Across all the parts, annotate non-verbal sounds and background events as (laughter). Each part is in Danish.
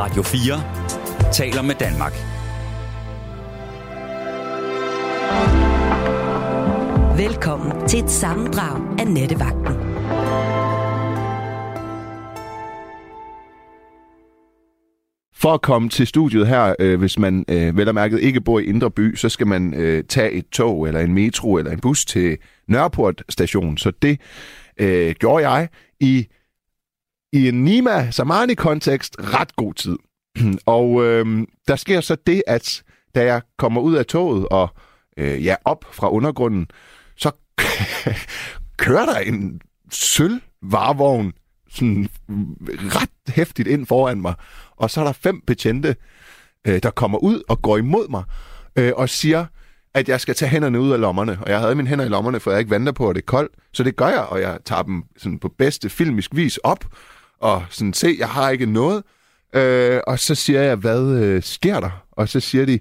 Radio 4 taler med Danmark. Velkommen til et sammendrag af Nettevagten. For at komme til studiet her, øh, hvis man øh, vel og mærket ikke bor i Indre By, så skal man øh, tage et tog, eller en metro, eller en bus til Nørreport station. Så det øh, gjorde jeg i, i en Nima Samani-kontekst ret god tid. (clears throat) og øh, der sker så det, at da jeg kommer ud af toget og øh, ja, op fra undergrunden, så (laughs) kører der en sølvvarevogn sådan ret hæftigt ind foran mig. Og så er der fem betjente, øh, der kommer ud og går imod mig øh, og siger, at jeg skal tage hænderne ud af lommerne. Og jeg havde mine hænder i lommerne, for jeg ikke venter på, at det er koldt. Så det gør jeg, og jeg tager dem sådan på bedste filmisk vis op. Og sådan, se, jeg har ikke noget. Øh, og så siger jeg, hvad øh, sker der? Og så siger de,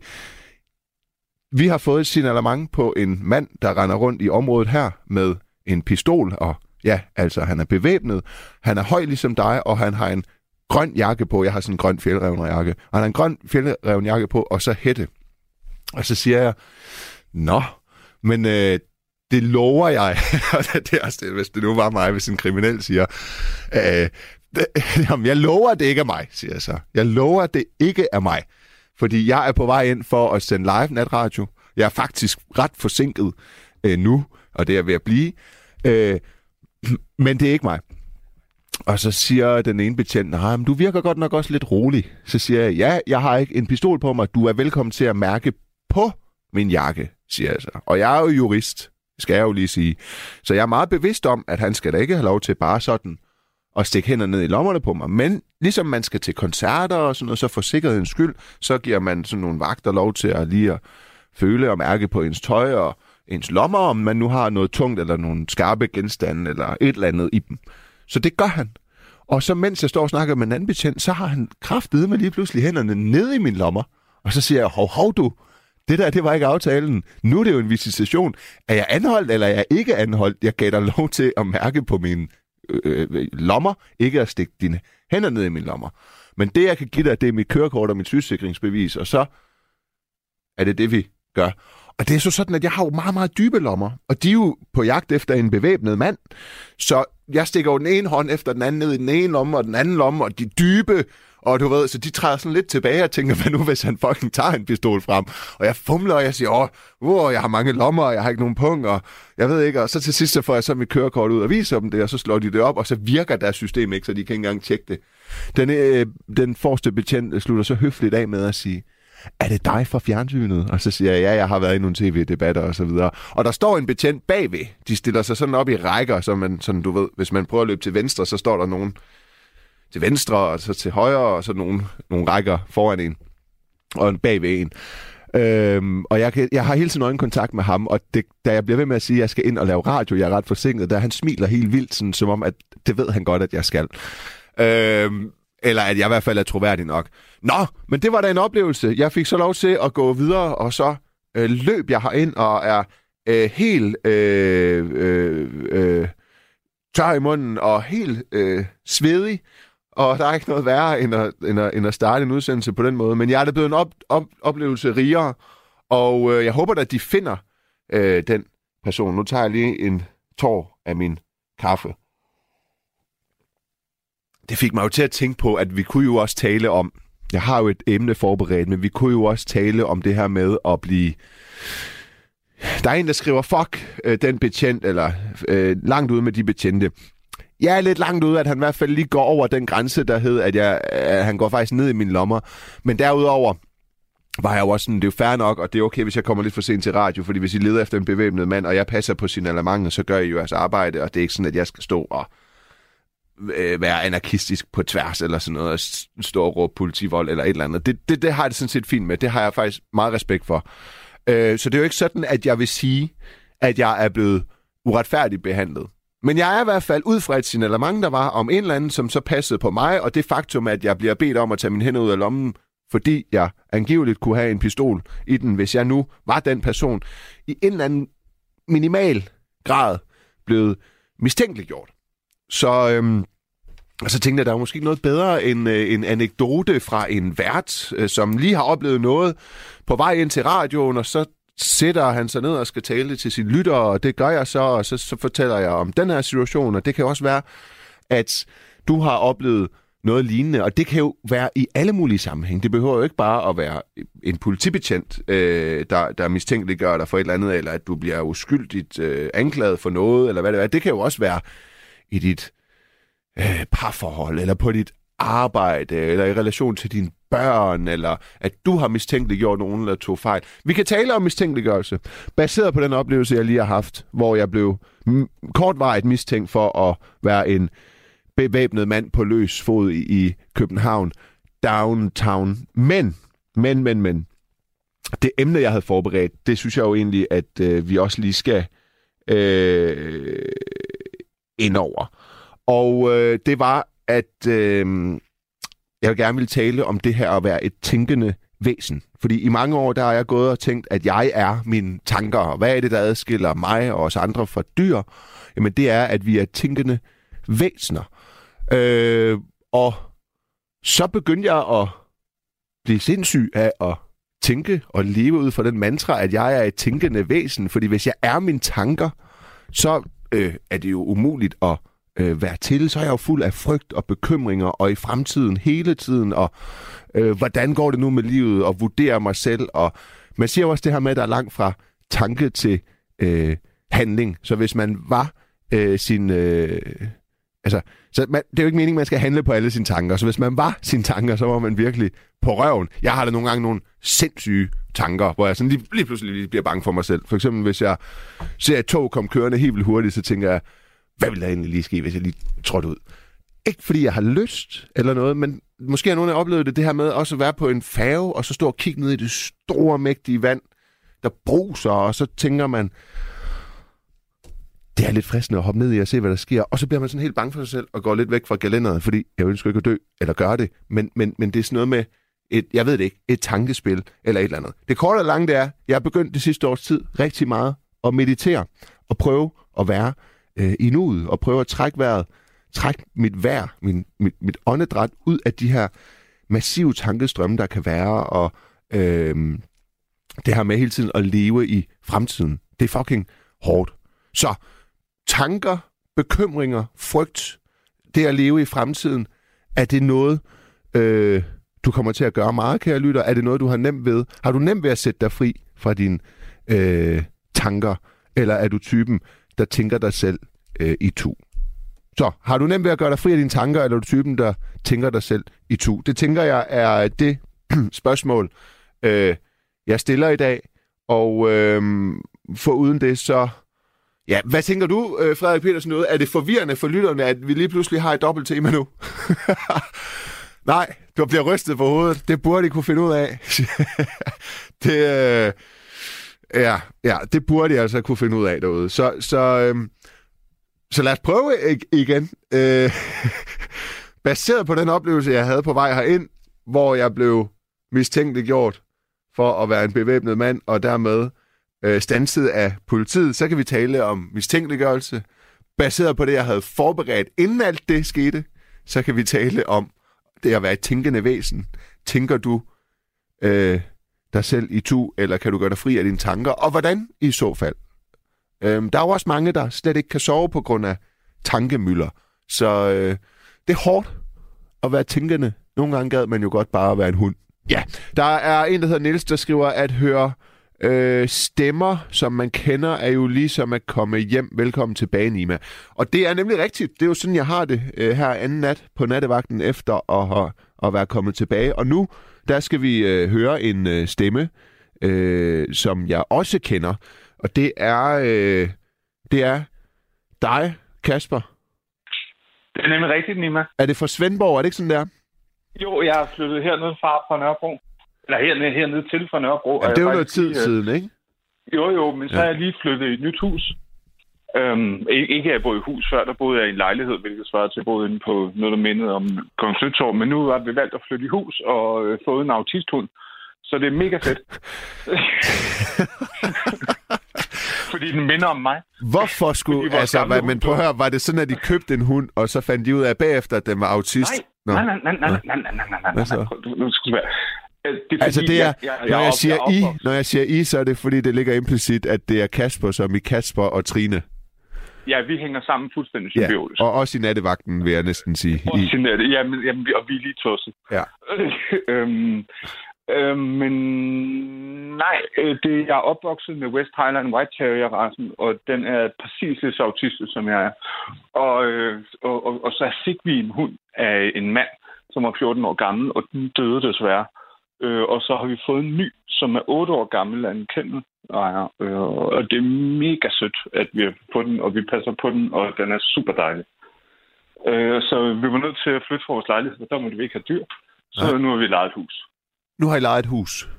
vi har fået et signalement på en mand, der render rundt i området her med en pistol, og ja, altså han er bevæbnet, han er høj ligesom dig, og han har en grøn jakke på. Jeg har sådan en grøn fjeldrevnerjakke. Og han har en grøn fjeldrevnerjakke på, og så hætte. Og så siger jeg, nå, men øh, det lover jeg. (laughs) det er også det, hvis det nu var mig, hvis en kriminel siger, øh, (laughs) jamen, jeg lover, at det ikke er mig, siger jeg så. Jeg lover, at det ikke er mig. Fordi jeg er på vej ind for at sende live natradio. Jeg er faktisk ret forsinket øh, nu, og det er ved at blive. Øh, (clears throat) men det er ikke mig. Og så siger den ene betjent, nej, men du virker godt nok også lidt rolig. Så siger jeg, ja, jeg har ikke en pistol på mig. Du er velkommen til at mærke på min jakke, siger jeg så. Og jeg er jo jurist, skal jeg jo lige sige. Så jeg er meget bevidst om, at han skal da ikke have lov til bare sådan at stikke hænderne ned i lommerne på mig. Men ligesom man skal til koncerter og sådan noget, så for sikkerhedens skyld, så giver man sådan nogle vagter lov til at lige at føle og mærke på ens tøj og ens lommer, om man nu har noget tungt eller nogle skarpe genstande eller et eller andet i dem. Så det gør han. Og så mens jeg står og snakker med en anden betjent, så har han kraftedet med lige pludselig hænderne ned i min lommer. Og så siger jeg, hov, hov du, det der, det var ikke aftalen. Nu er det jo en visitation. Er jeg anholdt, eller er jeg ikke anholdt? Jeg gav dig lov til at mærke på mine Øh, øh, lommer, ikke at stikke dine hænder ned i mine lommer. Men det, jeg kan give dig, det er mit kørekort og mit sygesikringsbevis, og så er det det, vi gør. Og det er så sådan, at jeg har jo meget, meget dybe lommer, og de er jo på jagt efter en bevæbnet mand. Så jeg stikker jo den ene hånd efter den anden ned i den ene lomme, og den anden lomme, og de dybe, og du ved, så de træder sådan lidt tilbage og tænker, (laughs) hvad nu hvis han fucking tager en pistol frem? Og jeg fumler, og jeg siger, åh, wow, jeg har mange lommer, og jeg har ikke nogen punkt, og jeg ved ikke, og så til sidst så får jeg så mit kørekort ud og viser dem det, og så slår de det op, og så virker deres system ikke, så de kan ikke engang tjekke det. Den, øh, den forreste betjent slutter så høfligt af med at sige, er det dig fra fjernsynet? Og så siger jeg, ja, jeg har været i nogle tv-debatter og så videre. Og der står en betjent bagved. De stiller sig sådan op i rækker, så man, sådan, du ved, hvis man prøver at løbe til venstre, så står der nogen til venstre, og så til højre, og så nogle, nogle rækker foran en, og en bagved en. Øhm, og jeg, jeg har hele tiden øjenkontakt med ham, og det, da jeg bliver ved med at sige, at jeg skal ind og lave radio, jeg er ret forsinket, da han smiler helt vildt, sådan, som om, at det ved han godt, at jeg skal. Øhm, eller at jeg i hvert fald er troværdig nok. Nå, men det var da en oplevelse. Jeg fik så lov til at gå videre, og så øh, løb jeg herind og er øh, helt øh, øh, øh, tør i munden og helt øh, svedig. Og der er ikke noget værre, end at, end at, end at starte en udsendelse på den måde. Men jeg er da blevet en op, op, oplevelse rigere, og øh, jeg håber at de finder øh, den person. Nu tager jeg lige en tår af min kaffe det fik mig jo til at tænke på, at vi kunne jo også tale om, jeg har jo et emne forberedt, men vi kunne jo også tale om det her med at blive... Der er en, der skriver, fuck øh, den betjent, eller øh, langt ude med de betjente. Jeg er lidt langt ude, at han i hvert fald lige går over den grænse, der hed, at, jeg, at han går faktisk ned i mine lommer. Men derudover var jeg jo også sådan, det er jo fair nok, og det er okay, hvis jeg kommer lidt for sent til radio, fordi hvis I leder efter en bevæbnet mand, og jeg passer på sin alementer, så gør I jo jeres arbejde, og det er ikke sådan, at jeg skal stå og øh, være anarkistisk på tværs eller sådan noget, og stå og råbe politivold eller et eller andet. Det, det, det har jeg det sådan set fint med. Det har jeg faktisk meget respekt for. Øh, så det er jo ikke sådan, at jeg vil sige, at jeg er blevet uretfærdigt behandlet. Men jeg er i hvert fald ud fra et signalement, der var om en eller anden, som så passede på mig, og det faktum, at jeg bliver bedt om at tage min hænder ud af lommen, fordi jeg angiveligt kunne have en pistol i den, hvis jeg nu var den person, i en eller anden minimal grad blevet mistænkeliggjort. Så øhm, og så tænkte jeg, der er måske noget bedre end øh, en anekdote fra en vært, øh, som lige har oplevet noget på vej ind til radioen, og så sætter han sig ned og skal tale til sine lyttere, og det gør jeg så, og så, så fortæller jeg om den her situation, og det kan også være, at du har oplevet noget lignende, og det kan jo være i alle mulige sammenhæng. Det behøver jo ikke bare at være en politibetjent, øh, der, der mistænkeliggør dig for et eller andet, eller at du bliver uskyldigt øh, anklaget for noget, eller hvad det er. Det kan jo også være i dit øh, parforhold, eller på dit arbejde, eller i relation til dine børn, eller at du har mistænkeliggjort nogen, eller tog fejl. Vi kan tale om mistænkeliggørelse, baseret på den oplevelse, jeg lige har haft, hvor jeg blev kortvarigt mistænkt for at være en bevæbnet mand på løs fod i, i København, downtown. Men, men, men, men, det emne, jeg havde forberedt, det synes jeg jo egentlig, at øh, vi også lige skal øh, ind over. Og øh, det var, at øh, jeg gerne vil tale om det her at være et tænkende væsen. Fordi i mange år, der har jeg gået og tænkt, at jeg er mine tanker. Hvad er det, der adskiller mig og os andre fra dyr? Jamen det er, at vi er tænkende væsener. Øh, og så begyndte jeg at blive sindssyg af at tænke og leve ud fra den mantra, at jeg er et tænkende væsen. Fordi hvis jeg er mine tanker, så øh, er det jo umuligt at øh, være til. Så er jeg jo fuld af frygt og bekymringer, og i fremtiden hele tiden, og øh, hvordan går det nu med livet, og vurdere mig selv. Og man siger også det her med, at der er langt fra tanke til øh, handling. Så hvis man var øh, sin... Øh, altså, så man, det er jo ikke meningen, at man skal handle på alle sine tanker. Så hvis man var sine tanker, så var man virkelig på røven. Jeg har da nogle gange nogle sindssyge tanker, hvor jeg sådan lige, lige pludselig lige bliver bange for mig selv. For eksempel, hvis jeg ser et tog komme kørende helt vildt hurtigt, så tænker jeg, hvad ville der egentlig lige ske, hvis jeg lige trådte ud? Ikke fordi jeg har lyst eller noget, men måske har nogen af oplevet det, det her med også at være på en færge, og så stå og kigge ned i det store, mægtige vand, der bruser, og så tænker man, det er lidt fristende at hoppe ned i og se, hvad der sker. Og så bliver man sådan helt bange for sig selv og går lidt væk fra galenderet, fordi jeg ønsker ikke at dø eller gøre det. Men, men, men det er sådan noget med, et, jeg ved det ikke, et tankespil eller et eller andet. Det korte og lange det er, jeg har begyndt det sidste års tid rigtig meget at meditere og prøve at være øh, i nuet og prøve at trække vejret, trække mit vejr, min, mit, mit åndedræt ud af de her massive tankestrømme, der kan være, og øh, det her med hele tiden at leve i fremtiden. Det er fucking hårdt. Så tanker, bekymringer, frygt, det at leve i fremtiden, er det noget, øh, du kommer til at gøre meget, kære lytter? Er det noget, du har nemt ved? Har du nemt ved at sætte dig fri fra dine øh, tanker? Eller er du typen, der tænker dig selv øh, i tu? Så, har du nemt ved at gøre dig fri af dine tanker, eller er du typen, der tænker dig selv i tu? Det tænker jeg er det (clears throat) spørgsmål, øh, jeg stiller i dag. Og øh, for uden det, så Ja, hvad tænker du, øh, Frederik Petersen, noget? Er det forvirrende for lytterne, at vi lige pludselig har et dobbelt tema nu? (laughs) Nej, du bliver rystet på hovedet. Det burde I kunne finde ud af. (laughs) det, øh, ja, ja, det burde jeg altså kunne finde ud af derude. Så, så, øhm, så lad os prøve igen. Øh, (laughs) baseret på den oplevelse, jeg havde på vej herind, hvor jeg blev mistænkeliggjort for at være en bevæbnet mand, og dermed øh, stanset af politiet, så kan vi tale om mistænkeliggørelse. Baseret på det, jeg havde forberedt, inden alt det skete, så kan vi tale om det at være et tænkende væsen. Tænker du øh, dig selv i tu, eller kan du gøre dig fri af dine tanker? Og hvordan i så fald? Øhm, der er jo også mange, der slet ikke kan sove på grund af tankemøller. Så øh, det er hårdt at være tænkende. Nogle gange gad man jo godt bare at være en hund. Ja, der er en, der hedder Niels, der skriver, at høre Øh, stemmer, som man kender, er jo ligesom at komme hjem. Velkommen tilbage, Nima. Og det er nemlig rigtigt. Det er jo sådan, jeg har det øh, her anden nat på nattevagten efter at, have, at være kommet tilbage. Og nu, der skal vi øh, høre en øh, stemme, øh, som jeg også kender. Og det er, øh, det er dig, Kasper. Det er nemlig rigtigt, Nima. Er det fra Svendborg? Er det ikke sådan der? Jo, jeg har flyttet hernede fra, fra Nørrebro. Eller hernede, hernede til fra Nørrebro. Ja, det er jo noget tid lige, siden, ikke? Jo, jo, men så ja. er jeg lige flyttet i et nyt hus. Øhm, ikke at jeg boede i hus før, der boede jeg i en lejlighed, hvilket svarede til, at jeg boede inde på noget, der mindede om Kongens men nu har vi valgt at flytte i hus og øh, fået en autisthund. Så det er mega fedt. (laughs) fordi den minder om mig. Hvorfor skulle... Altså, hvad, men prøv at høre, var det sådan, at de købte en hund, og så fandt de ud af bagefter, at den var autist? Nej, nej, nej, nej, nej, nej, nej, nej, nej, nej, nej, Det er Altså, det er, jeg- jeg- når jeg siger er I, når jeg siger I, så er det fordi, det ligger implicit, at det er Kasper som i Kasper og Trine. Ja, vi hænger sammen fuldstændig Ja, symbiotisk. og også i nattevagten, vil jeg næsten sige. Og I, er det. Jamen, jamen, og vi er lige tosset. Ja. (laughs) øhm, øhm, men nej, øh, det, jeg er opvokset med West Highland White Terrier-rasen, og den er præcis lige så autistisk, som jeg er. Og, øh, og, og, og så fik vi en hund af en mand, som var 14 år gammel, og den døde desværre. Øh, og så har vi fået en ny, som er 8 år gammel af en kennel. ejer. Øh, og det er mega sødt, at vi har fået den, og vi passer på den, og den er super dejlig. Øh, så vi var nødt til at flytte fra vores lejlighed, og der måtte vi ikke have dyr. Så Nej. nu har vi lejet et hus. nu har I lejet et hus.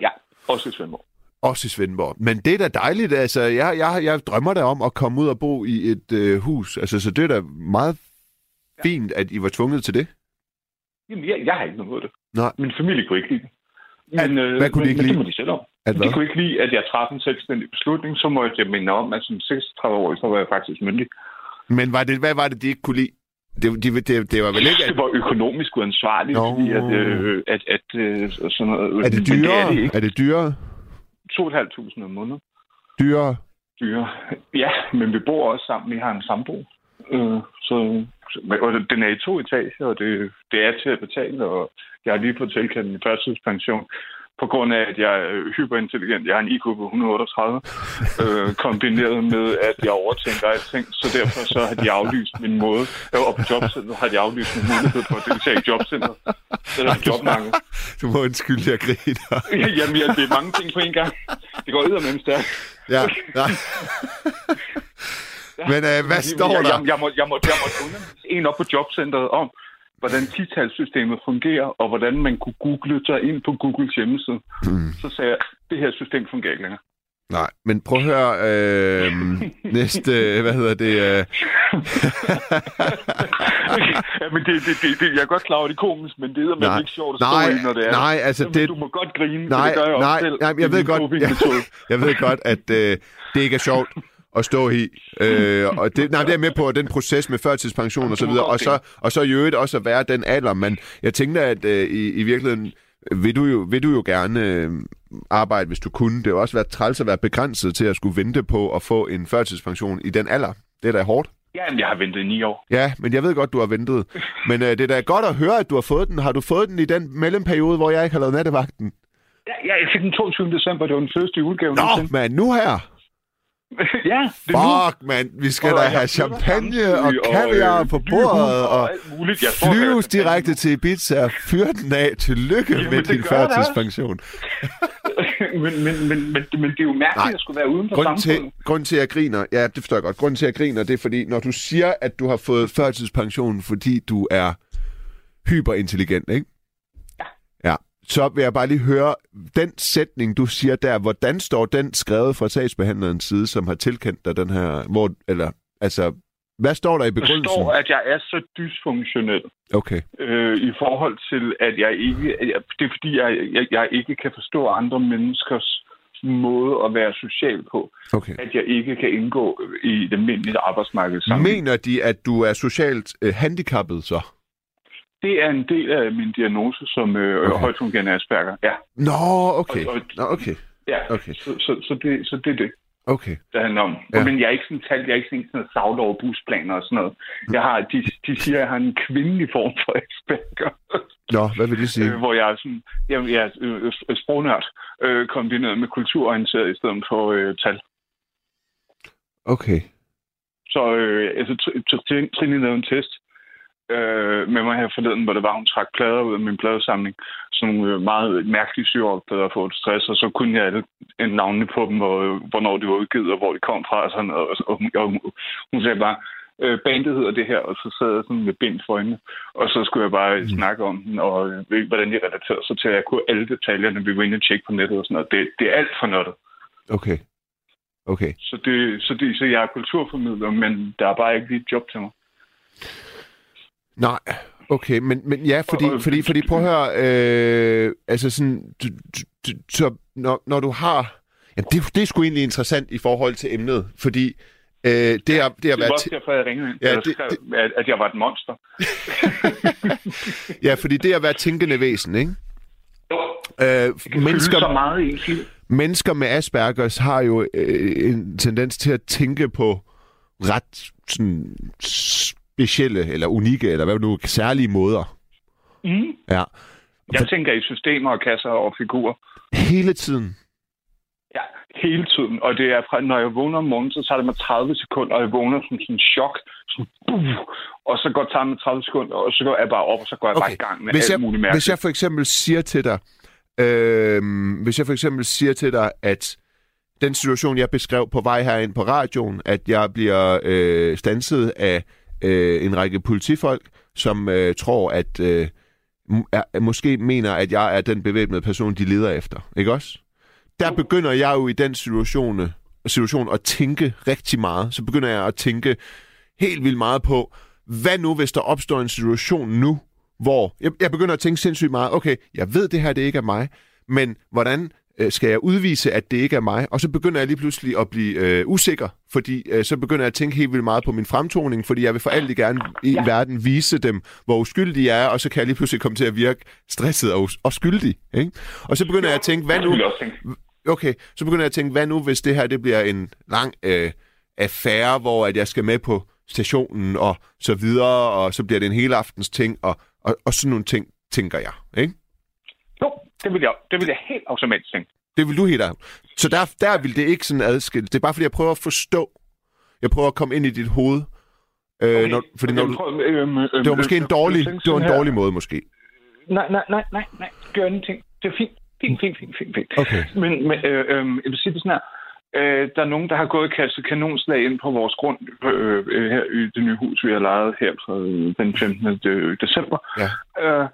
Ja, også i Svendborg. Også i Svendborg. Men det er da dejligt. Altså, jeg, jeg, jeg drømmer da om at komme ud og bo i et øh, hus. Altså, så det er da meget fint, at I var tvunget til det. Jamen, jeg, jeg har ikke noget mod det. Nej. Min familie kunne ikke lide det. At- hvad kunne de men, ikke men lide? det må de selv om. At De hvad? kunne ikke lide, at jeg træffede en selvstændig beslutning. Så må jeg minde om, at som 36 år, så var jeg faktisk myndig. Men var det, hvad var det, de ikke kunne lide? Det, de, det, det var vel ikke... Det var økonomisk uansvarligt, Nå. fordi at, øh, at, at øh, sådan noget... Er det Men dyrere? Det er det er det dyrere? 2.500 om måneden. Dyrere? dyre. Ja, men vi bor også sammen. Vi har en sambo. Øh, så, så, og den er i to etager, og det, det er til at betale, og jeg har lige fået tilkendt en førstidspension på grund af, at jeg er hyperintelligent. Jeg har en IQ på 138, (laughs) øh, kombineret med, at jeg overtænker alting. Så derfor så har de aflyst min måde. Øh, og på jobcenteret har de aflyst min mulighed for at deltage i jobcenteret. Eller på jobmarkedet. Du må undskylde, jeg griner. Jamen, ja, det er mange ting på en gang. Det går ud stærkt. Ja, (laughs) nej. Men øh, hvad står jeg, der? Jeg, jeg, må, jeg, må, jeg må undervise en op på jobcentret om, hvordan titalssystemet fungerer, og hvordan man kunne google sig ind på Googles hjemmeside. Mm. Så sagde jeg, det her system fungerer ikke længere. Nej, men prøv at høre, øh, (laughs) næste, hvad hedder det? Øh, ja, men det, det, det, det, jeg er godt klar over, det er komisk, men det er Nej. ikke sjovt at stå Nej, i, når det er. nej, altså Jamen, det- Du må godt grine, nej, det gør jeg nej, også selv. nej, jeg ved godt, (laughs) jeg, jeg ved godt, at øh, det ikke er sjovt at stå i. Øh, og det, nej, det er med på den proces med førtidspension og så videre, og så, og så i øvrigt også at være den alder, men jeg tænkte, at øh, i, i virkeligheden vil du jo, vil du jo gerne øh, arbejde, hvis du kunne. Det har også været træls at være begrænset til at skulle vente på at få en førtidspension i den alder. Det er da hårdt. Jamen, jeg har ventet i ni år. Ja, men jeg ved godt, du har ventet. Men øh, det er da godt at høre, at du har fået den. Har du fået den i den mellemperiode, hvor jeg ikke har lavet nattevagten? Ja, ja, jeg fik den 22. december, det var den første julegave. Nå, mand, nu her. Ja, (laughs) det. Fuck, mand. Vi skal Og da have champagne og kaviar øh, på bordet og muligt. Jeg tror, flyves direkte til Ibiza og fyr den af. Tillykke Jamen, med din førtidspension. (laughs) men, men, men, men, men det er jo mærkeligt Nej. at skulle være uden for Grunden til, grunden til, at jeg griner, ja, det forstår jeg godt. Grunden til, at jeg griner, det er fordi, når du siger, at du har fået førtidspension, fordi du er hyperintelligent, ikke? Så vil jeg bare lige høre, den sætning, du siger der, hvordan står den skrevet fra sagsbehandlerens side, som har tilkendt dig den her, hvor, eller, altså, hvad står der i Der begrundelsen? står, at jeg er så dysfunktionel Okay. øh, i forhold til, at jeg ikke... At jeg, det er fordi, jeg, jeg, jeg ikke kan forstå andre menneskers måde at være social på. Okay. At jeg ikke kan indgå i det almindelige arbejdsmarked sammen. Mener de, at du er socialt øh, handicappet så? Det er en del af min diagnose som øh, Okay. okay. højtfungerende Asperger. Ja, Nå, okay. Og- og- Nå, okay. ja. Okay. Så, så, så, det, så det er det. Okay. det handler om. Ja. Men jeg er ikke sådan talt, jeg er ikke sådan, sådan noget savl over busplaner og sådan noget. Jeg har, de, de siger, at jeg har en kvindelig form for Asperger. Nå, hvad vil det sige? øh, hvor jeg er sådan, jeg, jeg er øh, øh, sprognørd, øh, kombineret med kulturorienteret i stedet for øh, tal. Okay. Så øh, altså, Tr- Tr- Tr- Trine lavede en test øh, med mig her forleden, hvor det var, hun trak plader ud af min pladesamling. Sådan nogle øh, meget mærkelige syreplader for et stress, og så kunne jeg alle en navne på dem, og øh, hvornår de var udgivet, og hvor de kom fra. Og, sådan, noget. og, og, hun- og hun, sagde bare, øh, bandet hedder det her, og så sad jeg sådan med bind for øjnene. Og så skulle jeg bare mm. snakke om den, og øh, hvordan de relaterede sig til, at jeg kunne alle detaljerne, vi var inde og tjekke på nettet og sådan noget. Det, det er alt for nørdet. Okay. Okay. Så, det, så, det, så jeg er kulturformidler, men der er bare ikke lige et job til mig. Nej, okay, men, men ja, fordi, fordi, fordi prøv at høre, øh, altså sådan, du, du, så når, når du har, Ja, det, det er sgu egentlig interessant i forhold til emnet, fordi øh, det, er, det er Det var også derfor, jeg ringede ind. Ja, det- det, skrev, at, at jeg var et monster. (laughs) Ja, fordi det er at være tænkende væsen, ikke? Øh, Mennesker... så meget i ens mennesker med Aspergers har jo øh, en tendens til at tænke på ret sådan, specielle, eller unikke, eller hvad nu, særlige måder. Mm. Ja. Jeg tænker i systemer og kasser og figurer. Hele tiden. Ja, hele tiden. Og det er fra, når jeg vågner om morgenen, så tager det mig 30 sekunder, og jeg vågner som sådan en chok. Sådan, buh, og så går det mig 30 sekunder, og så går jeg bare op, og så går jeg okay. bare i gang med hvis alt jeg, muligt mærkeligt. Hvis jeg for eksempel siger til dig, øh, hvis jeg for eksempel siger til dig, at den situation, jeg beskrev på vej herind på radioen, at jeg bliver øh, stanset af øh, en række politifolk, som øh, tror, at øh, er, måske mener, at jeg er den bevæbnede person, de leder efter. Ikke også? Der begynder jeg jo i den situation, situation at tænke rigtig meget. Så begynder jeg at tænke helt vildt meget på, hvad nu, hvis der opstår en situation nu, hvor jeg, jeg begynder at tænke sindssygt meget, okay, jeg ved det her, det ikke er mig, men hvordan øh, skal jeg udvise, at det ikke er mig? Og så begynder jeg lige pludselig at blive øh, usikker, fordi øh, så begynder jeg at tænke helt vildt meget på min fremtoning, fordi jeg vil for alt gerne i ja. verden vise dem, hvor uskyldig jeg er, og så kan jeg lige pludselig komme til at virke stresset og, og skyldig. Ikke? Og så begynder jeg at tænke, hvad nu? Okay, så begynder jeg at tænke, hvad nu, hvis det her det bliver en lang øh, affære, hvor at jeg skal med på stationen og så videre, og så bliver det en hele aftens ting, og, og, og sådan nogle ting, tænker jeg. Ikke? Det vil jeg, det vil jeg helt automatisk tænke. Det vil du helt af. Så der, der vil det ikke sådan adskilt. Det er bare fordi, jeg prøver at forstå. Jeg prøver at komme ind i dit hoved. Øh, okay. når, fordi når du, øhm, øhm, det var måske en dårlig, det var en dårlig måde, måske. Nej, nej, nej, nej, nej. Gør ingenting. Det er fint. Fint, fint, fint, fint. fint. Okay. Men, men øh, øh, jeg vil sige det sådan her. Øh, der er nogen, der har gået og kastet kanonslag ind på vores grund øh, øh, her i det nye hus, vi har lejet her fra øh, den 15. de- december. Ja. Øh,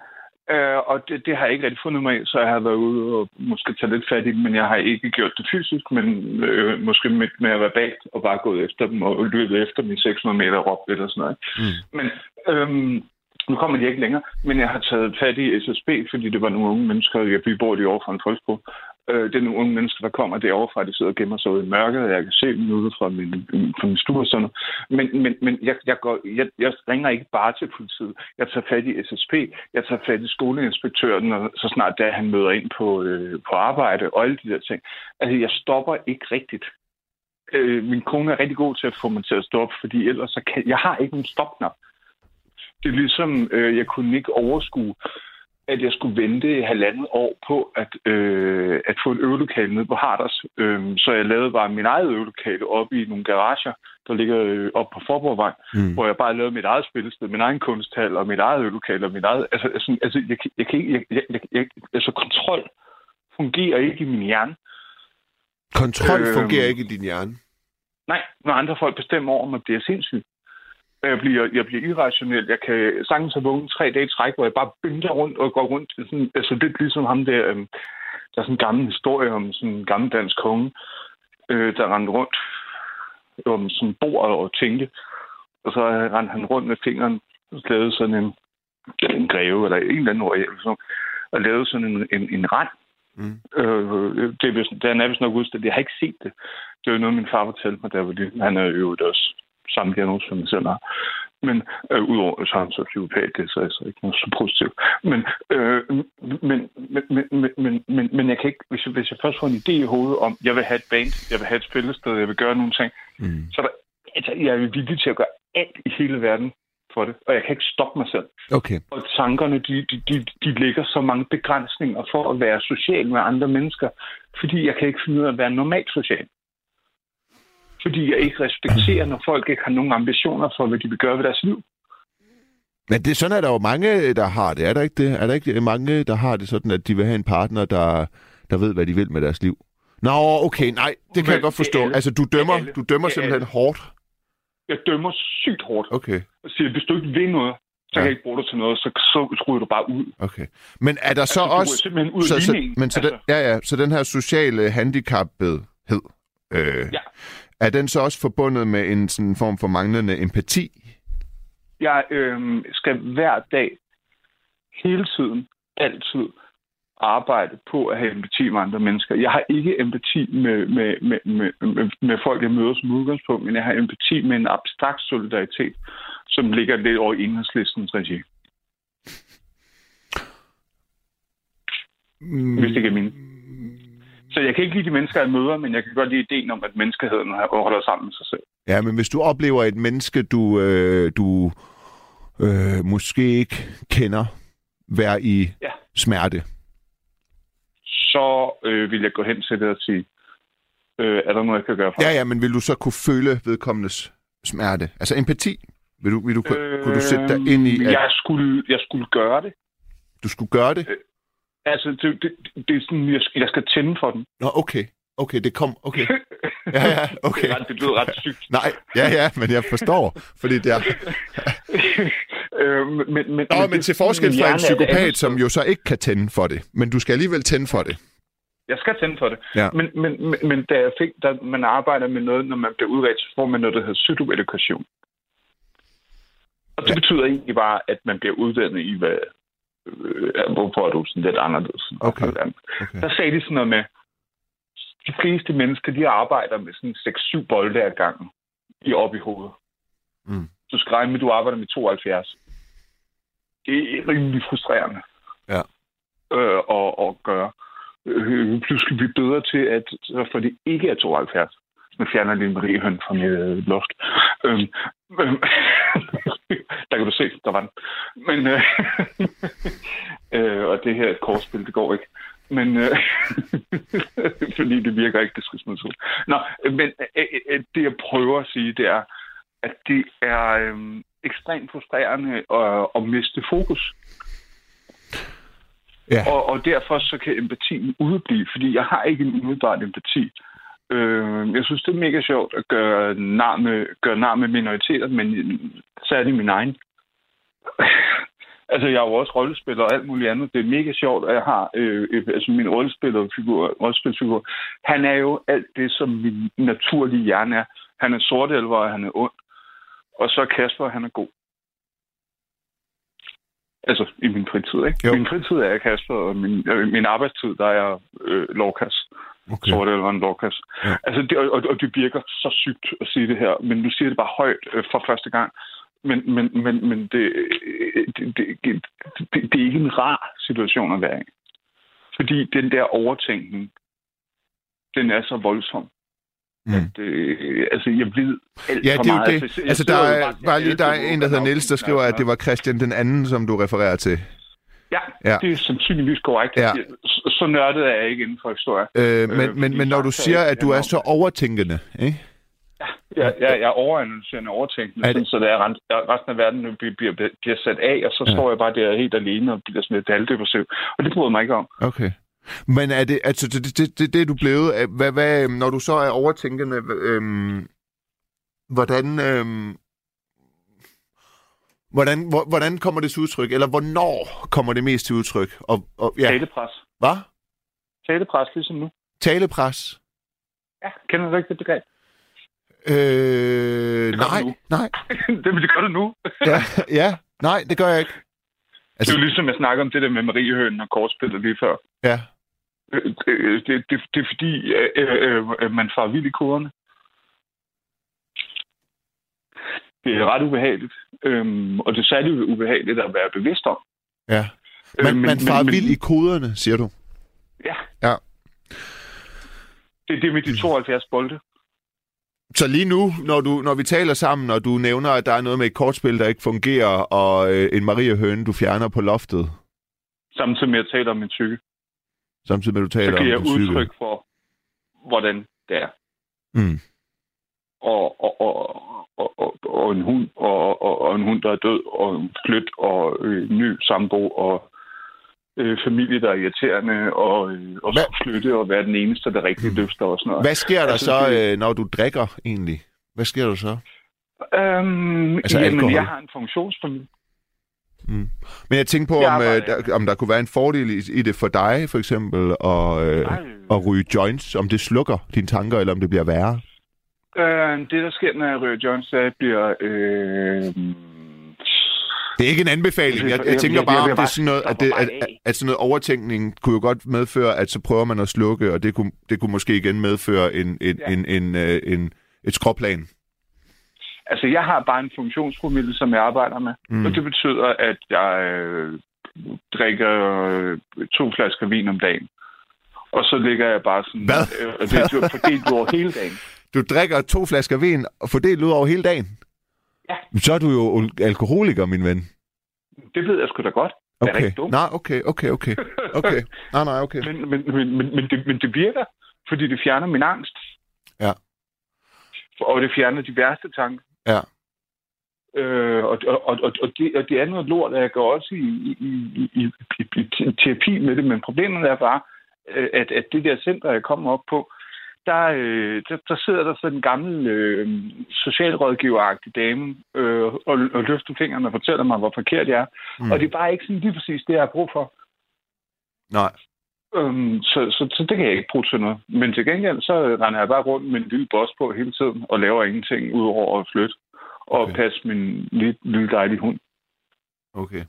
øh, og det, det har jeg ikke rigtig fundet mig af, så jeg har været ude og måske tage lidt fat i det, men jeg har ikke gjort det fysisk, men øh, måske med, med at være bagt og bare gået efter dem og løbet efter dem i 600 meter og råbt lidt og sådan noget. Mm. Men øhm, nu kommer de ikke længere, men jeg har taget fat i SSB, fordi det var nogle unge mennesker, jeg bor lige over fra en folkeskole. Øh, det er nogle unge mennesker, der kommer derovre fra, de sidder og gemmer sig ude i mørket, og jeg kan se dem ude fra min, fra min stue og sådan noget. Men, men, men jeg, jeg, går, jeg, jeg ringer ikke bare til politiet. Jeg tager fat i SSP, jeg tager fat i skoleinspektøren, og så snart da han møder ind på, øh, på arbejde og alle de der ting. Altså, jeg stopper ikke rigtigt. Øh, min kone er rigtig god til at få mig til at stoppe, fordi ellers så kan, jeg har ikke en stopknap. Det er ligesom, øh, jeg kunne ikke overskue, at jeg skulle vente halvandet år på at, øh, at få et øvelokale nede på Harders. Øh, så jeg lavede bare min eget øvelokale op i nogle garager, der ligger øh, op på Forborgvej, Mm. hvor jeg bare lavede mit eget spillested, min egen kunsthal og mit eget øvelokale og mit eget... Altså, altså, altså jeg, jeg kan ikke... Jeg, jeg, jeg, jeg, altså, kontrol fungerer ikke i min hjerne. Kontrol Øhm. fungerer ikke i din hjerne. Nej, når andre folk bestemmer over mig, bliver jeg sindssyg. Jeg bliver, jeg bliver irrationel. Jeg kan sagtens have vågnet tre dage i træk, hvor jeg bare binder rundt og går rundt. Sådan, altså lidt ligesom ham der. Øhm, der er sådan en gammel historie om sådan en gammel dansk konge, øh, der rendte rundt om sådan bord og tænkte. Og så rendte han rundt med fingeren og lavede sådan en, en greve, eller en eller anden ord, og lavede sådan en, en, en rand. Mm. Øh, det er den er vist nok udstedt. Jeg har ikke set det. Det var noget, min far fortalte mig, der var lille. Han er jo også samme diagnose, som jeg selv har. Men øh, udover så er han så psykopat, det er så altså ikke noget så positivt. Men, øh, men, men, men, men, men, men, men jeg kan ikke, hvis jeg, hvis jeg først får en idé i hovedet om, jeg vil have et band, jeg vil have et spillested, jeg vil gøre nogle ting, Mm. så er der, altså, jeg er villig til at gøre alt i hele verden for det, og jeg kan ikke stoppe mig selv. Okay. Og tankerne, de, de, de, de lægger så mange begrænsninger for at være social med andre mennesker, fordi jeg kan ikke finde ud af at være normalt social. Fordi jeg ikke respekterer, når folk ikke har nogen ambitioner for, hvad de vil gøre ved deres liv. Men det, sådan er der jo mange, der har det. Er der ikke det? Er der ikke mange, der har det sådan, at de vil have en partner, der, der ved, hvad de vil med deres liv? Nå, okay, nej, det kan Men jeg godt forstå. alle. Altså, du dømmer, er du dømmer er simpelthen hårdt. Jeg dømmer sygt hårdt Okay, og siger, hvis du ikke vil noget, så Ja. kan jeg ikke bruge dig til noget, så, så ryger du bare ud. okay. Men er der så Altså, du er også... ud så, så, men så, Altså. den, ja, ja, så den her sociale handicapethed, øh, Ja. Er den så også forbundet med en sådan form for manglende empati? Jeg øh, skal hver dag, hele tiden, altid, arbejde på at have empati med andre mennesker. Jeg har ikke empati med, med, med, med, med, med folk, jeg møder som udgangspunkt, men jeg har empati med en abstrakt solidaritet, som ligger lidt over enhedslistens regi. Mm. Hvis det giver mening. Så jeg kan ikke lide de mennesker, jeg møder, men jeg kan godt lide ideen om, at menneskeheden holder sammen med sig selv. Ja, men hvis du oplever et menneske, du, øh, du øh, måske ikke kender, være i ja. smerte, så øh, vil jeg gå hen til det og sige, øh, er der noget, jeg kan gøre for Ja, ja, men vil du så kunne føle vedkommendes smerte? Altså empati? Vil du, vil du, øh, kunne du sætte dig ind i... At... Jeg, skulle, jeg skulle gøre det. Du skulle gøre det? Øh, altså, det, det, det er sådan, jeg skal, jeg skal tænde for den. Nå, okay. Okay, det kom, okay. Ja, ja, okay. (laughs) det, ret, det lyder ret sygt. Nej, ja, ja, men jeg forstår, fordi det er... (laughs) øh, men, men, Nå, men, men til forskel fra en psykopat, som jo så ikke kan tænde for det, men du skal alligevel tænde for det. Jeg skal tænde for det. Ja. Men, men, men, men da jeg fik, da man arbejder med noget, når man bliver udredt, så får man noget, der hedder psykoedukation. Og det ja. betyder egentlig bare, at man bliver uddannet i, hvad, hvorfor er du sådan lidt anderledes. Okay. okay. Der sagde de sådan noget med, de fleste mennesker, de arbejder med sådan 6-7 bolde ad gangen i op i hovedet. Mm. Du skal regne med, du arbejder med 72. Det er rimelig frustrerende ja. øh, at, at gøre. Øh, pludselig blive bedre til, at for det ikke er 72. Nu fjerner lige Marie Høn fra mit øh, luft. Øhm, øhm, der kan du se, der var den. Men, øh, (laughs) øh, og det her kortspil, det går ikke. Men øh, (laughs) fordi det virker ikke, det skal smides ud. Nå, men øh, øh, det jeg prøver at sige, det er, at det er øh, ekstremt frustrerende at, at miste fokus. Ja. Og, og derfor så kan empatien udeblive, fordi jeg har ikke en umiddelbart empati. Øh, jeg synes, det er mega sjovt at gøre nar med, gøre nar med minoriteter, men særligt min egen. (laughs) altså, jeg er jo også rollespiller og alt muligt andet. Det er mega sjovt, at jeg har øh, altså min rollespillerfigur, rollespilfigur. Han er jo alt det, som min naturlige hjerne er. Han er sortelver, og han er ond. Og så Kasper, han er god. Altså, i min fritid, ikke? Jo. Min fritid er jeg Kasper, og min, øh, min arbejdstid, der er jeg øh, lovkast. Okay. Sorte eller en lovkast. Ja. Altså, det, og, og det virker så sygt at sige det her, men du siger det bare højt øh, for første gang. Men, men, men, men det, det, det, det, det, det er ikke en rar situation at være i. Fordi den der overtænkning, den er så voldsom. Mm. At, øh, altså, jeg ved alt ja, det er jo meget. det. Altså, altså der er, bare lige, der er en, der hedder Niels, der skriver, at det var Christian den anden, som du refererer til. Ja, ja, det er sandsynligvis korrekt. Ja. Så, så nørdet er jeg ikke inden for historie. Øh, men, øh, men, men når du siger, at du er så overtænkende, ikke? Ja, ja, jeg er overanalyserende overtænkende, det... så det er resten af verden bliver, bliver, bliver sat af, og så ja. står jeg bare der helt alene og bliver sådan lidt halvdepressiv. Og det bryder mig ikke om. Okay. Men er det, altså, det, det, det, det er du blevet, hvad, hvad, når du så er overtænkende, øhm, hvordan, øhm, hvordan, hvordan kommer det til udtryk, eller hvornår kommer det mest til udtryk? Og, og, ja. Talepres. Hvad? Talepres, ligesom nu. Talepres? Ja, kender du ikke det begreb? Øh, nej, nej. (laughs) det, det gør du nu. ja, ja, nej, det gør jeg ikke. Altså... Det er jo ligesom, jeg snakker om det der med Marie Høen og kortspillet lige før. Ja. Øh, det, det, det, det er fordi, øh, øh, øh, man får vild i koderne. Det er ret ubehageligt. Øhm, og det er særligt ubehageligt at være bevidst om. Ja. Man, øh, men, man farer vild i koderne, siger du? Ja. Ja. Det, det er med de 72 bolde. Så lige nu, når, du, når vi taler sammen, og du nævner, at der er noget med et kortspil, der ikke fungerer, og øh, en Maria Høne, du fjerner på loftet. Samtidig med at tale om min psyke. Samtidig med, at du taler om din psyke. Så giver jeg udtryk for, hvordan det er. Mm. Og, og, og, og, og, en hund, og, og, og en hund, der er død, og flyt, og øh, ny sambo, og øh, familie, der er irriterende, og, øh, og så flytte og være den eneste, der rigtig mm. løfter og sådan noget. Hvad sker der altså, så, øh, når du drikker egentlig? Hvad sker der så? Øhm, altså jamen, alkohol? jeg har en funktionsfamilie. Mm. Men jeg tænker på, om, øh, der, om der kunne være en fordel i, i det for dig, for eksempel, at, øh, at ryge joints, om det slukker dine tanker, eller om det bliver værre? Øh, det, der sker, er, at jeg bliver... Øh, Det er ikke en anbefaling. Jeg, jeg tænker bare, om det er sådan noget, at, det, at, at, sådan noget overtænkning kunne jo godt medføre, at så prøver man at slukke, og det kunne, det kunne måske igen medføre en, en, ja. en, en, en, en, et skråplan. Altså, jeg har bare en funktionspromille, som jeg arbejder med. Mm. Og det betyder, at jeg øh, drikker øh, to flasker vin om dagen. Og så ligger jeg bare sådan... Hvad? Øh, det er fordelt over hele dagen. Du drikker to flasker vin og fordelt ud over hele dagen? Ja. Så er du jo alkoholiker, min ven. Det ved jeg sgu da godt. Okay. Det er ikke dumt. Nej, okay, okay, okay. okay. Nej, nej, okay. Men, men, men, men, men, det, men det virker, fordi det fjerner min angst. Ja. Og det fjerner de værste tanker. Ja. Øh, og, og, og, og, det, og det er noget lort, at jeg går også i, i, i, i, i, i terapi med det, men problemet er bare, øh, at, at det der center, jeg kommer op på, der, øh, der, der sidder der sådan en gammel øh, socialrådgiveragtig dame øh, og, og løfter fingrene og fortæller mig, hvor forkert jeg er. Mm. Og det er bare ikke sådan lige præcis det, jeg har brug for. Nej. Øhm, så, så, så det kan jeg ikke bruge til noget. Men til gengæld, så render jeg bare rundt med en lille boss på hele tiden og laver ingenting udover at flytte og Okay. passe min lille, lille dejlige hund. Okay.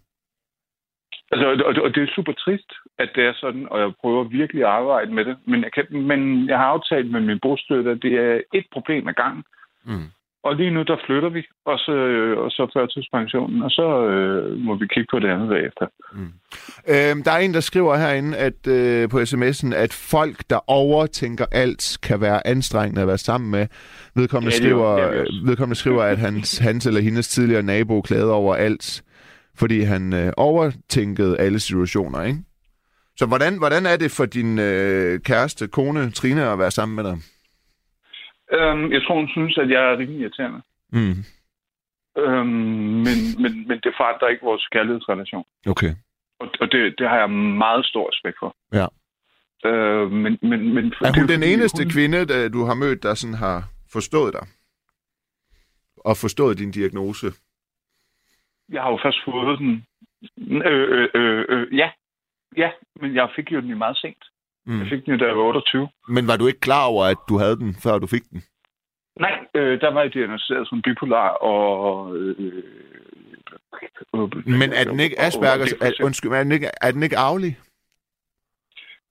Altså, og, og, det er super trist, at det er sådan, og jeg prøver virkelig at arbejde med det. Men jeg, kan, men jeg har aftalt med min bostøtte, at det er et problem ad gangen. Mm. Og lige nu, der flytter vi, og så, og så førtidspensionen, og så øh, må vi kigge på det andet bagefter. Øhm, der er en, der skriver herinde at, øh, på sms'en, at folk, der overtænker alt, kan være anstrengende at være sammen med. Vedkommende, Ja, det er skriver, det vedkommende skriver, at hans, hans eller hendes tidligere nabo klagede over alt, fordi han øh, overtænkede alle situationer, ikke? Så hvordan, hvordan er det for din øh, kæreste, kone, Trine, at være sammen med dig? Øhm, jeg tror, hun synes, at jeg er rimelig irriterende. Mm. Øhm, men, men, men det forandrer ikke vores kærlighedsrelation. Okay. Og, og det, det har jeg meget stor respekt for. Ja. Øh, men, men, men, Er det hun jo den eneste hun, kvinde, der, du har mødt, der sådan har forstået dig? Og forstået din diagnose? Jeg har jo først fået den. Øh, øh, øh, øh, ja. ja, men jeg fik jo den jo meget sent. Mm. Jeg fik den jo, da jeg var 28. Men var du ikke klar over, at du havde den, før du fik den? Nej, øh, der var jeg diagnosticeret som bipolar og... Øh, øh, Men er den ikke Aspergers? Er, undskyld, er den ikke, er den ikke arvelig?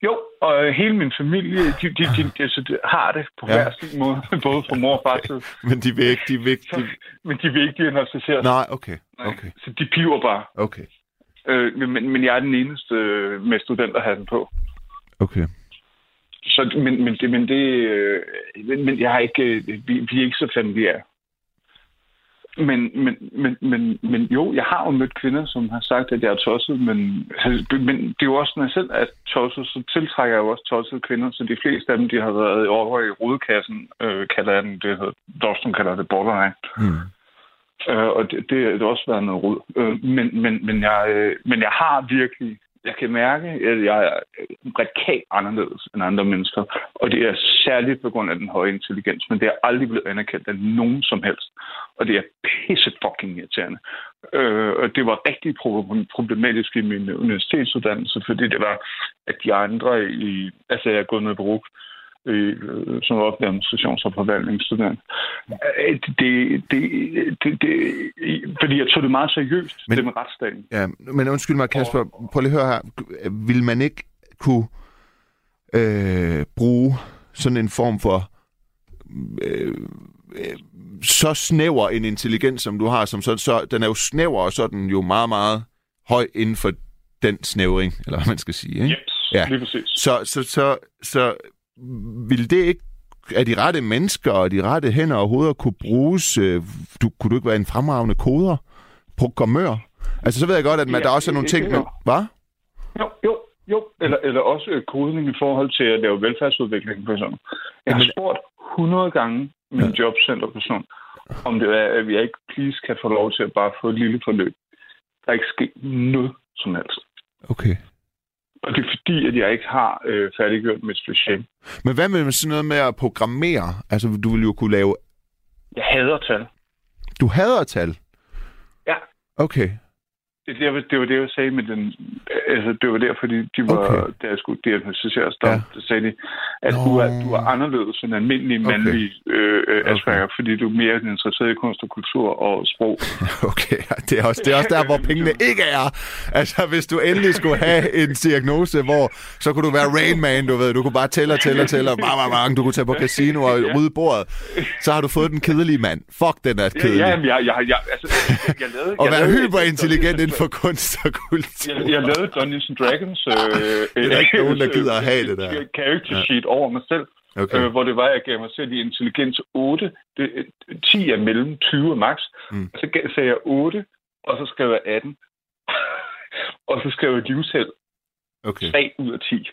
Jo, og hele min familie, de, de, de, de, altså, de har det på Ja. hver sin måde, (laughs) både fra mor og far side. (laughs) Men de vil ikke, de vil ikke, de... Men de vil ikke diagnosticeres. Nej, okay, okay, Så de piver bare. okay, Øh, men, men jeg er den eneste øh, med studenterhatten på. okay. Så, men, men, det, men, det, øh, men, jeg har ikke, øh, vi, vi er ikke så familiære. Men, men, men, men, men jo, jeg har jo mødt kvinder, som har sagt, at jeg er tosset, men, men det er jo også, når jeg selv er tosset, så tiltrækker jeg jo også tossede kvinder, så de fleste af dem, de har været over i rodekassen, øh, kalder jeg den, det hedder, Dostum kalder det borderline. Mm. Øh, og det, det, det har også været noget rod. Øh, men, men, men, jeg, øh, men jeg har virkelig, jeg kan mærke, at jeg er radikalt anderledes end andre mennesker. Og det er særligt på grund af den høje intelligens, men det er aldrig blevet anerkendt af nogen som helst. Og det er pisse fucking irriterende. Øh, og det var rigtig problematisk i min universitetsuddannelse, fordi det var, at de andre i... Altså, jeg er gået med brug øh, som offentlig administrations- og forvaltningsstudent. Øh, Det, det, det, det, fordi jeg tog det meget seriøst, Men- det med retsstaten. Ja, men undskyld mig, Kasper, prøv lige at høre her. Vil man ikke kunne øh, bruge sådan en form for øh, øh, så snæver en intelligens, som du har, som så, så den er jo snæver, og så er den jo meget, meget høj inden for den snævring, eller hvad man skal sige, ikke? Yes, Ja. ja. lige præcis. Så, så, så, så vil det ikke er de rette mennesker og de rette hænder og hoveder kunne bruges? Øh, du, kunne du ikke være en fremragende koder? Programmør? Altså, så ved jeg godt, at man, Ja, der også er nogle det- ting... Men, hvad? Jo, jo, jo. Eller, eller også øh, kodning i forhold til at lave velfærdsudvikling på sådan. Jeg har spurgt 100 gange min Ja. jobcenterperson, om det er, at jeg ikke please kan få lov til at bare få et lille forløb. Der er ikke sket noget som helst. Okay. Og det er fordi, at jeg ikke har øh, færdiggjort mit speciale. Men hvad med sådan noget med at programmere? Altså, du vil jo kunne lave... Jeg hader tal. Du hader tal. Ja. Okay. Det, det, var, det var det, jeg sagde med den... Altså, det var der, fordi de var, Okay. da jeg skulle diagnostiseres, der, Ja. ja. sagde de, at Nå. du er, du er anderledes end almindelig Okay. mandlig øh, øh, Okay. Asperger, fordi du er mere interesseret i kunst og kultur og sprog. (laughs) Okay, det er, også, det er også der, hvor pengene ikke er. Altså, hvis du endelig skulle have en diagnose, hvor så kunne du være Rain Man, du ved. Du kunne bare tælle og tælle og tælle, og bang, bang, bang. Du kunne tage på casino og rydde bordet. Så har du fået den kedelige mand. Fuck, den er Ja, kedelig. ja, jeg, jeg, jeg, altså, jeg, jeg lavede... Og være hyperintelligent inden for kunst og kultur. Jeg, jeg lavede Dungeons and Dragons øh, (laughs) Det er der ikke nogen, der gider at have det der. (laughs) character sheet over mig selv, Okay. øh, hvor det var, at jeg gav mig selv i intelligens 8. Det, 10 er mellem 20 og max. Mm. Og så gav, sagde jeg 8, og så skrev jeg 18. (laughs) og så skrev jeg livsheld Okay. 3 ud af 10.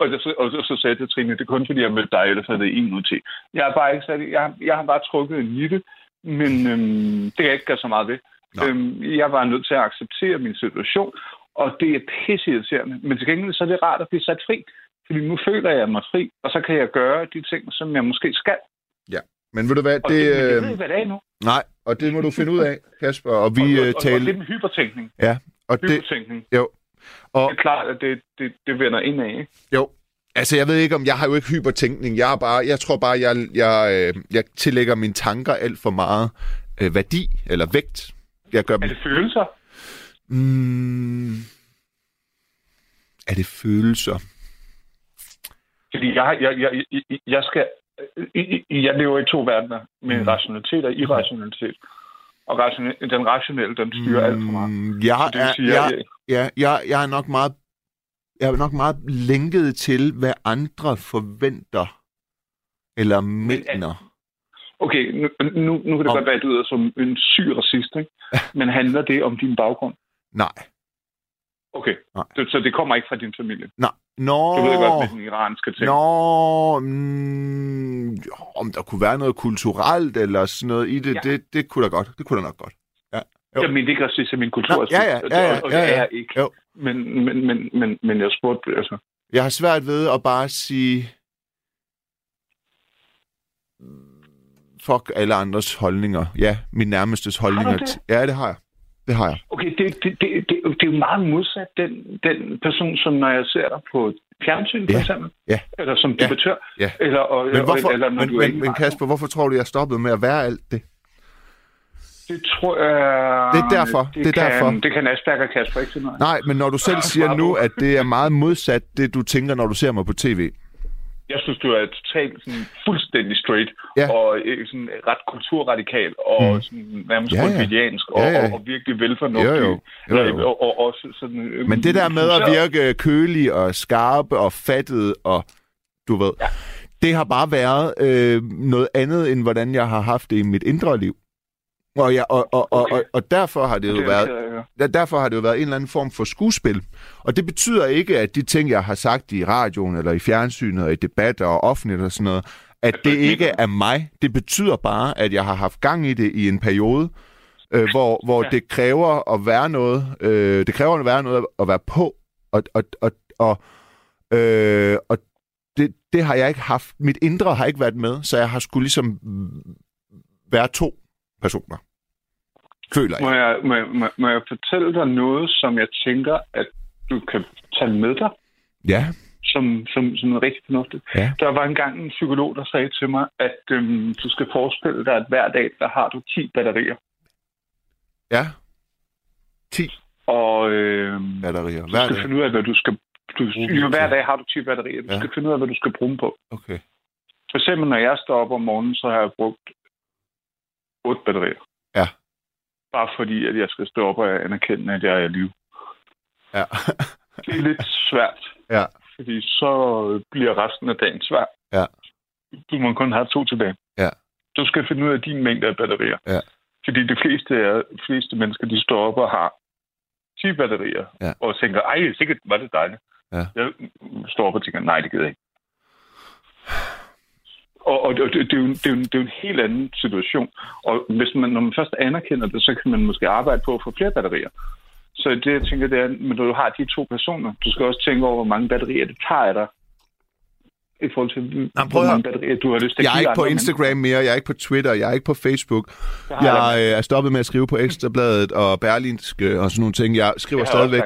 og, så, og, så, og så sagde jeg til Trine, det er kun fordi, jeg mødte dig, ellers havde det 1 ud af 10. Jeg har bare ikke sat, jeg, jeg har bare trukket en nitte, men øhm, det kan jeg ikke gøre så meget ved. Nå. Øhm, jeg var nødt til at acceptere min situation, og det er pisseirriterende. Men til gengæld så er det rart at blive sat fri. Fordi nu føler jeg mig fri, og så kan jeg gøre de ting, som jeg måske skal. Men ved du hvad, Og det, det... det jeg Øh, ved ikke, hvad det er endnu. nej, og det må du finde ud af, Kasper. Og vi og, og, øh, og, og taler... det med hypertænkning. Ja, og det... Hypertænkning. Jo. Og, Det er klart, at det, det, det vender ind af. Ikke? Jo. Altså, jeg ved ikke, om jeg har jo ikke hypertænkning. Jeg, er bare, jeg tror bare, jeg, jeg, øh, jeg tillægger mine tanker alt for meget øh, værdi eller vægt. Jeg gør. Er det følelser? Mm, er det følelser? Fordi jeg, jeg, jeg, jeg, jeg skal... Jeg lever i to verdener med Mm. rationalitet og irrationalitet. Og rationel, den rationelle, den styrer mm. alt for meget. Mm, jeg, Så det er, sige, jeg, jeg, ja, jeg, jeg er nok meget jeg er nok meget lænket til, hvad andre forventer eller mener. Okay, nu, nu, nu kan det Om- godt være, at du lyder som en syg racist, ikke? (laughs) Men handler det om din baggrund? Nej. Okay, Nej. så, så det kommer ikke fra din familie? Nej. Nå. Du ved godt med den iranske ting. Nå, mm, om der kunne være noget kulturelt eller sådan noget i det, ja. Ja. det, det kunne da godt. Det kunne da nok godt. Jo. Jeg mener ikke racisme, min kultur Nå, er ja, ja, og- ja, ja, og, og ja, det ja. er ikke. Jo. Men, men, men, men, men jeg spurgte, altså, Jeg har svært ved at bare sige, fuck alle andres holdninger. Ja, min nærmestes holdninger. det? til- Ja, det har jeg. Det har jeg. okay, det, det, det, det, det er jo meget modsat den, den person, som når jeg ser dig på fjernsyn, for Ja. eksempel, Ja. eller som debattør, Ja. eller, og, Men, hvorfor, eller når men, du men, men. Kasper, hvorfor tror du, jeg stoppede med at være alt det? Det tror jeg... Det er derfor, det er kan, derfor. Det kan Asperger Kasper ikke ud af. Nej, men når du selv (laughs) siger nu, at det er meget modsat det, du tænker, når du ser mig på tv. Jeg synes, du er totalt sådan, fuldstændig straight, Ja. og øh, sådan, ret kulturradikal, og Mm. sådan, nærmest Ja, ja, og, Ja, ja. og, og virkelig velfornuftig. Jo, jo. Jo, jo. Og, og, også sådan, øh, Men det der med at virke kølig og skarp og fattet og du ved. Ja. det har bare været øh, noget andet, end hvordan jeg har haft det i mit indre liv. Og, jeg, og, og, okay. Og, og, og derfor har det jo Det været der- derfor har det jo været en eller anden form for skuespil. Og det betyder ikke, at de ting, jeg har sagt i radioen, eller i fjernsynet, og i debatter og offentligt og sådan noget, at det ikke er mig. Det betyder bare, at jeg har haft gang i det i en periode, øh, hvor, hvor Ja. det kræver at være noget, øh, det kræver at være noget at være på, og, og, og, og, øh, og det, det har jeg ikke haft. Mit indre har ikke været med, så jeg har skulle ligesom være to personer. Føler jeg. Må jeg, må, jeg, må, må jeg fortælle dig noget, som jeg tænker, at du kan tage med dig, Ja, som, som, som noget rigtig fornuftigt? Ja. Der var engang en psykolog, der sagde til mig, at øhm, du skal forestille dig, at hver dag, der har du 10 batterier. ja. 10 Og øhm, batterier. du Hver skal dag. finde ud af, hvad du skal... Du, jo, hver dag har du 10 batterier. Du ja. skal finde ud af, hvad du skal bruge dem på. Okay. For eksempel, når jeg står op om morgenen, så har jeg brugt 8 batterier. Ja. Bare fordi, at jeg skal stå op og anerkende, at jeg er i live. Ja. (laughs) Det er lidt svært, ja. fordi så bliver resten af dagen svær. Ja. Du må kun have to tilbage. Ja. Du skal finde ud af din mængde af batterier. Ja. Fordi de fleste, er, de fleste mennesker, de står op og har 10 batterier. Ja. Og tænker, ej, sikkert var det dejligt. Ja. Jeg står op og tænker, nej, det gider jeg ikke. Og, og det, det, er jo, det, er jo, det er jo en helt anden situation. Og hvis man, når man først anerkender det, så kan man måske arbejde på at få flere batterier. Så det, jeg tænker, det er, at når du har de to personer, du skal også tænke over, hvor mange batterier det tager af dig i forhold til, Jamen, prøv hvor mange batterier du har lyst til Jeg er ikke på andre Instagram mere, jeg er ikke på Twitter, jeg er ikke på Facebook. jeg Jeg øh, er stoppet med at skrive på Ekstrabladet og Berlinske og sådan nogle ting. Jeg skriver jeg stadigvæk.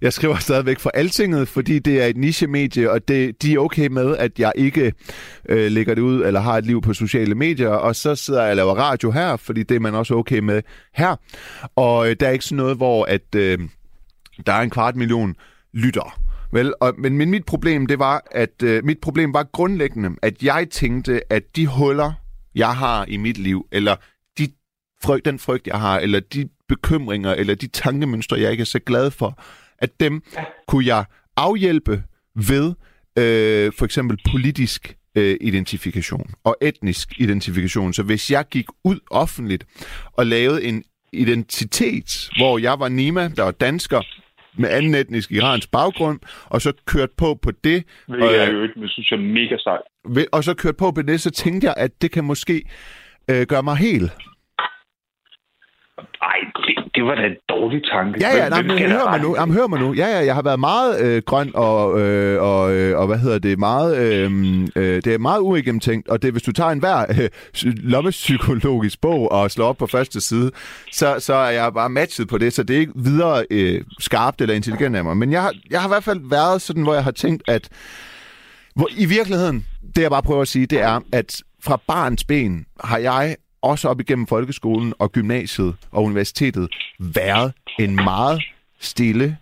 Jeg skriver stadigvæk for Altinget, fordi det er et niche-medie, og det, de er okay med, at jeg ikke øh, lægger det ud, eller har et liv på sociale medier, og så sidder jeg og laver radio her, fordi det er man også okay med her. Og øh, der er ikke sådan noget, hvor at, øh, der er en kvart million lytter. Vel, og, men, men mit problem, det var, at øh, mit problem var grundlæggende, at jeg tænkte, at de huller, jeg har i mit liv, eller de frygt, den frygt, jeg har, eller de bekymringer, eller de tankemønstre, jeg ikke er så glad for, at dem kunne jeg afhjælpe ved øh, for eksempel politisk øh, identifikation og etnisk identifikation. Så hvis jeg gik ud offentligt og lavede en identitet, hvor jeg var Nima, der var dansker, med anden etnisk iransk baggrund, og så kørte på på det, Det er jeg jo ikke, men synes jeg er mega sejt. og så kørte på på det, så tænkte jeg, at det kan måske øh, gøre mig helt. Det, var da en dårlig tanke. Ja, ja, nej, men skal hør mig nu, jamen, hør mig nu. Ja, ja, jeg har været meget øh, grøn og, øh, og, øh, og, hvad hedder det, meget, øh, øh, det er meget uigennemtænkt, og det, hvis du tager en hver øh, psy- lommepsykologisk bog og slår op på første side, så, så er jeg bare matchet på det, så det er ikke videre øh, skarpt eller intelligent af mig. Men jeg har, jeg har i hvert fald været sådan, hvor jeg har tænkt, at hvor, i virkeligheden, det jeg bare prøver at sige, det er, at fra barns ben har jeg også op igennem folkeskolen og gymnasiet og universitetet været en meget stille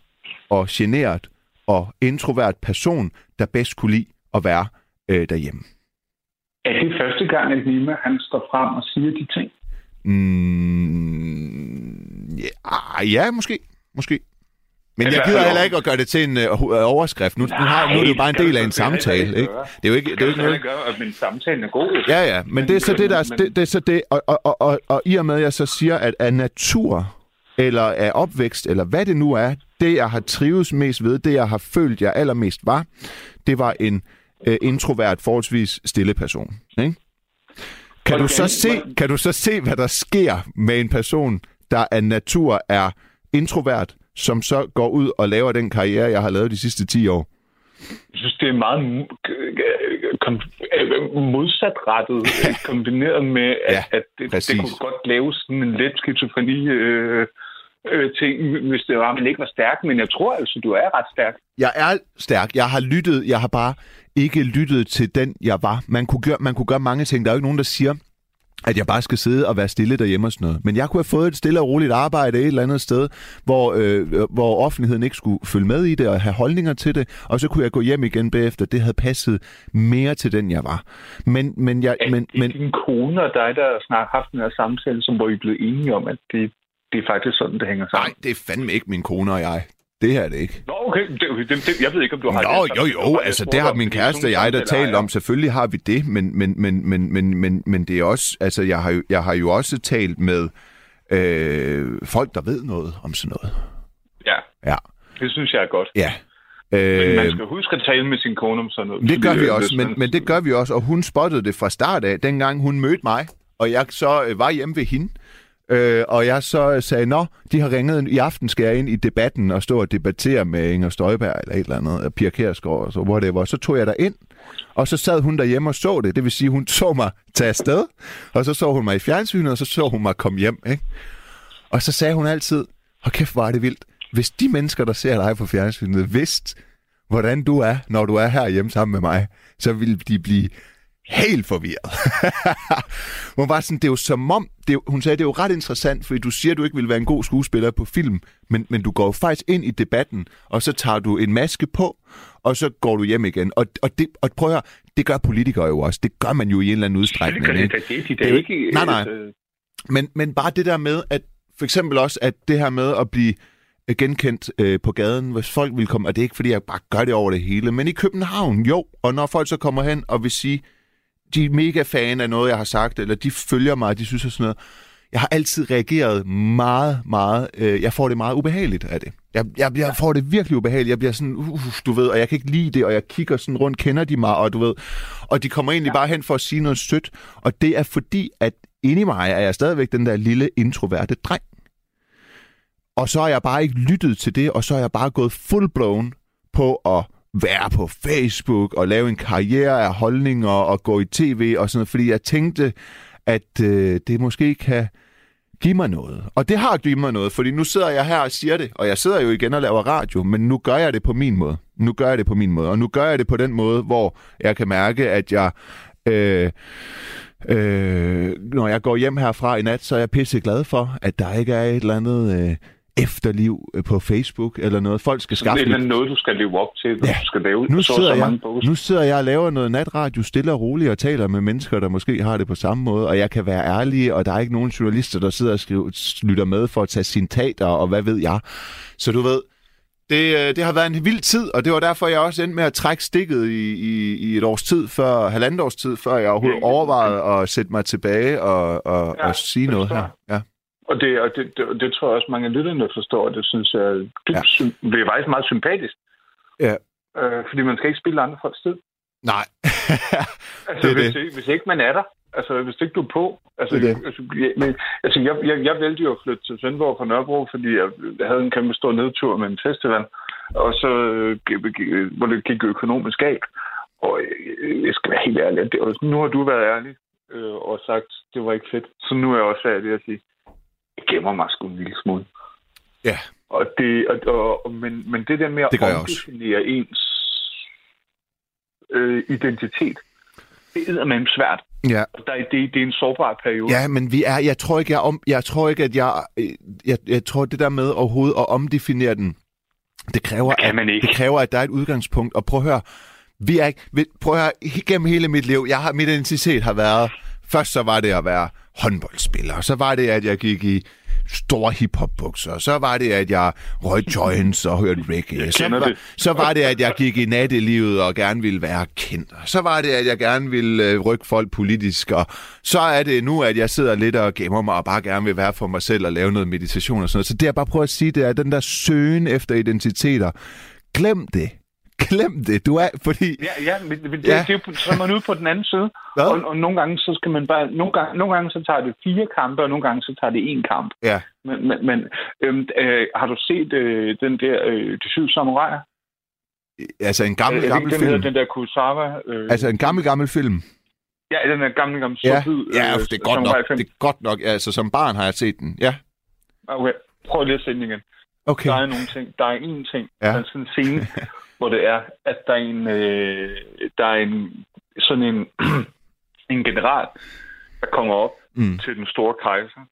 og generet og introvert person, der bedst kunne lide at være øh, derhjemme. Er det første gang, at Nima han står frem og siger de ting? Mm, ja, ja, måske. Måske. Men jeg gider heller ikke at gøre det til en uh, overskrift. Nu, nu, har, nu er det jo bare en del af en samtale. Ikke? Det er jo ikke, det er jo ikke noget... gøre, at min samtale er god. Ja, ja, men, det er så det, der, det, det er så det, og, og, og, og, og i og med, at jeg så siger, at af natur, eller af opvækst, eller hvad det nu er, det jeg har trives mest ved, det jeg har følt, jeg allermest var, det var en øh, introvert, forholdsvis stille person. Ikke? Kan, du så se, kan du så se, hvad der sker med en person, der af natur er introvert, som så går ud og laver den karriere, jeg har lavet de sidste 10 år? Jeg synes, det er meget øh, modsatrettet (laughs) øh, kombineret med, at, Ja, at det, præcis. det kunne godt lave sådan en let skizofreni øh, øh, ting, hvis det var, at man ikke var stærk. Men jeg tror altså, du er ret stærk. Jeg er stærk. Jeg har lyttet. Jeg har bare ikke lyttet til den, jeg var. Man kunne gøre, man kunne gøre mange ting. Der er jo ikke nogen, der siger, at jeg bare skal sidde og være stille derhjemme og sådan noget. Men jeg kunne have fået et stille og roligt arbejde et eller andet sted, hvor, øh, hvor offentligheden ikke skulle følge med i det og have holdninger til det, og så kunne jeg gå hjem igen bagefter. Det havde passet mere til den, jeg var. Men, men, jeg, Er men, det men din kone og dig, der har haft den her samtale, som hvor I blevet enige om, at det, det er faktisk sådan, det hænger nej, sammen? det er fandme ikke min kone og jeg. Det er det ikke. Nå, okay. Det, det, det, jeg ved ikke, om du har Nå, det. Nå, jo, jo. Har altså, det har min kæreste og jeg da talt om. Selvfølgelig har vi det, men, men, men, men, men, men, men det er også... Altså, jeg har, jeg har jo også talt med øh, folk, der ved noget om sådan noget. Ja. Ja. Det synes jeg er godt. Ja. Øh, men man øh, skal huske at tale med sin kone om sådan noget. Det gør vi også, men, men det gør vi også, og hun spottede det fra start af, dengang hun mødte mig, og jeg så øh, var hjemme ved hende. Øh, Øh, og jeg så øh, sagde, nå, de har ringet, i aften skal jeg ind i debatten og stå og debattere med Inger Støjberg eller et eller andet, og Pia Kærsgaard og så whatever. Så tog jeg der ind, og så sad hun derhjemme og så det. Det vil sige, hun så mig tage afsted, og så så hun mig i fjernsynet, og så så hun mig komme hjem. Ikke? Og så sagde hun altid, og kæft, hvor er det vildt. Hvis de mennesker, der ser dig på fjernsynet, vidste, hvordan du er, når du er her hjemme sammen med mig, så ville de blive helt forvirret. (laughs) hun var sådan, det er jo som om, det er, hun sagde, det er jo ret interessant, fordi du siger, du ikke vil være en god skuespiller på film, men, men du går jo faktisk ind i debatten, og så tager du en maske på, og så går du hjem igen. Og, og, det, og prøv at høre, det gør politikere jo også. Det gør man jo i en eller anden Det udstrækning. det, det, de Det da er jo ikke... ikke- nej, nej. øh, Men, men bare det der med, at for eksempel også, at det her med at blive øh, genkendt øh, på gaden, hvis folk vil komme, og det er ikke fordi, jeg bare gør det over det hele, men i København, jo, og når folk så kommer hen og vil sige, de er mega fan af noget, jeg har sagt, eller de følger mig, de synes sådan noget, jeg har altid reageret meget, meget, øh, jeg får det meget ubehageligt af det. Jeg, jeg, jeg får det virkelig ubehageligt, jeg bliver sådan, uh, du ved, og jeg kan ikke lide det, og jeg kigger sådan rundt, kender de mig, og du ved, og de kommer egentlig ja. bare hen for at sige noget sødt, og det er fordi, at inde i mig er jeg stadigvæk den der lille introverte dreng. Og så har jeg bare ikke lyttet til det, og så har jeg bare gået full blown på at være på Facebook og lave en karriere af holdninger og gå i tv og sådan noget, fordi jeg tænkte, at øh, det måske kan give mig noget. Og det har givet mig noget, fordi nu sidder jeg her og siger det, og jeg sidder jo igen og laver radio, men nu gør jeg det på min måde. Nu gør jeg det på min måde, og nu gør jeg det på den måde, hvor jeg kan mærke, at jeg... Øh, øh, når jeg går hjem herfra i nat, så er jeg pisse glad for, at der ikke er et eller andet øh, efterliv på Facebook eller noget. Folk skal skaffe Det er noget, du skal leve op til, Ja. du skal lave nu så, sidder, så mange jeg, nu sidder jeg og laver noget natradio stille og roligt og taler med mennesker, der måske har det på samme måde, og jeg kan være ærlig, og der er ikke nogen journalister, der sidder og skriver, lytter med for at tage citater, og hvad ved jeg. Så du ved, det, øh, det har været en vild tid, og det var derfor, jeg også endte med at trække stikket i, i, i et års tid, før, halvandet års tid, før jeg overhovedet overvejede at sætte mig tilbage og, og, Ja, og sige noget her. Ja. Og det, og det, det, det tror jeg også, mange af lytterne forstår. Det synes jeg dybt, Ja. det er faktisk meget sympatisk. Ja. Øh, fordi man skal ikke spille andre folks tid. Nej, (laughs) Altså, Det hvis, det. Ikke, hvis ikke man er der, altså hvis ikke du er på. Altså, Det er det. altså, jeg- men, altså jeg, jeg, jeg valgte jo at flytte til Svendborg fra Nørrebro, fordi jeg, jeg havde en kæmpe stor nedtur med en festival, og så øh, hvor det gik økonomisk galt. Og øh, jeg skal være helt ærlig, det, og nu har du været ærlig øh, og sagt, det var ikke fedt. Så nu er jeg også ærlig at sige, gemmer mig sgu en lille smule. Ja. Og det, og, og, men, men det der med at Det også. omdefinere ens øh, identitet, det er med svært. ja. Der, er- det, det er en sårbar periode. Ja, men vi er, jeg tror ikke, jeg, om, jeg tror ikke, at jeg, øh, jeg, jeg tror, det der med overhovedet at omdefinere den, det kræver, Det kan at, man ikke. det kræver, at der er et udgangspunkt. Og prøv at høre, vi er ikke, prøv at høre, gennem hele mit liv, jeg har, mit identitet har været, først så var det at være håndboldspiller, så var det, at jeg gik i store hiphop-bukser, så var det, at jeg røg joints og hørte reggae, så var, det. så var det, at jeg gik i nattelivet og gerne ville være kendt, så var det, at jeg gerne ville øh, rykke folk politisk, og så er det nu, at jeg sidder lidt og gemmer mig og bare gerne vil være for mig selv og lave noget meditation og sådan noget. Så det jeg bare prøver at sige, det er den der søgen efter identiteter. Glem det. Glem det. Du er, fordi... Ja, ja men, men det, Ja. det, er jo- så er man ude på den anden side. Og, og nogle gange, så skal man bare... Nogle gange, nogle gange, så tager det fire kampe, og nogle gange, så tager det én kamp. Ja. Men, men, men øhm, øh, har du set øh, den der øh, De Syv Samuraier? Altså en gammel, Øh, er det gammel den, film. hedder, den der Kurosawa? Øh, Altså en gammel, gammel film. ja, den der gamle, gamle Ja, sort-hvid, ja øh, det er godt nok. samurai-film. Det er godt nok. Altså som barn har jeg set den. Ja. Okay, prøv lige at se den igen. Okay. Der er nogle ting. Der er en ting. Ja. Der er sådan en scene, (laughs) hvor det er, at der er en, øh, der er en sådan en, (clears throat) en general, der kommer op Mm. til den store kejser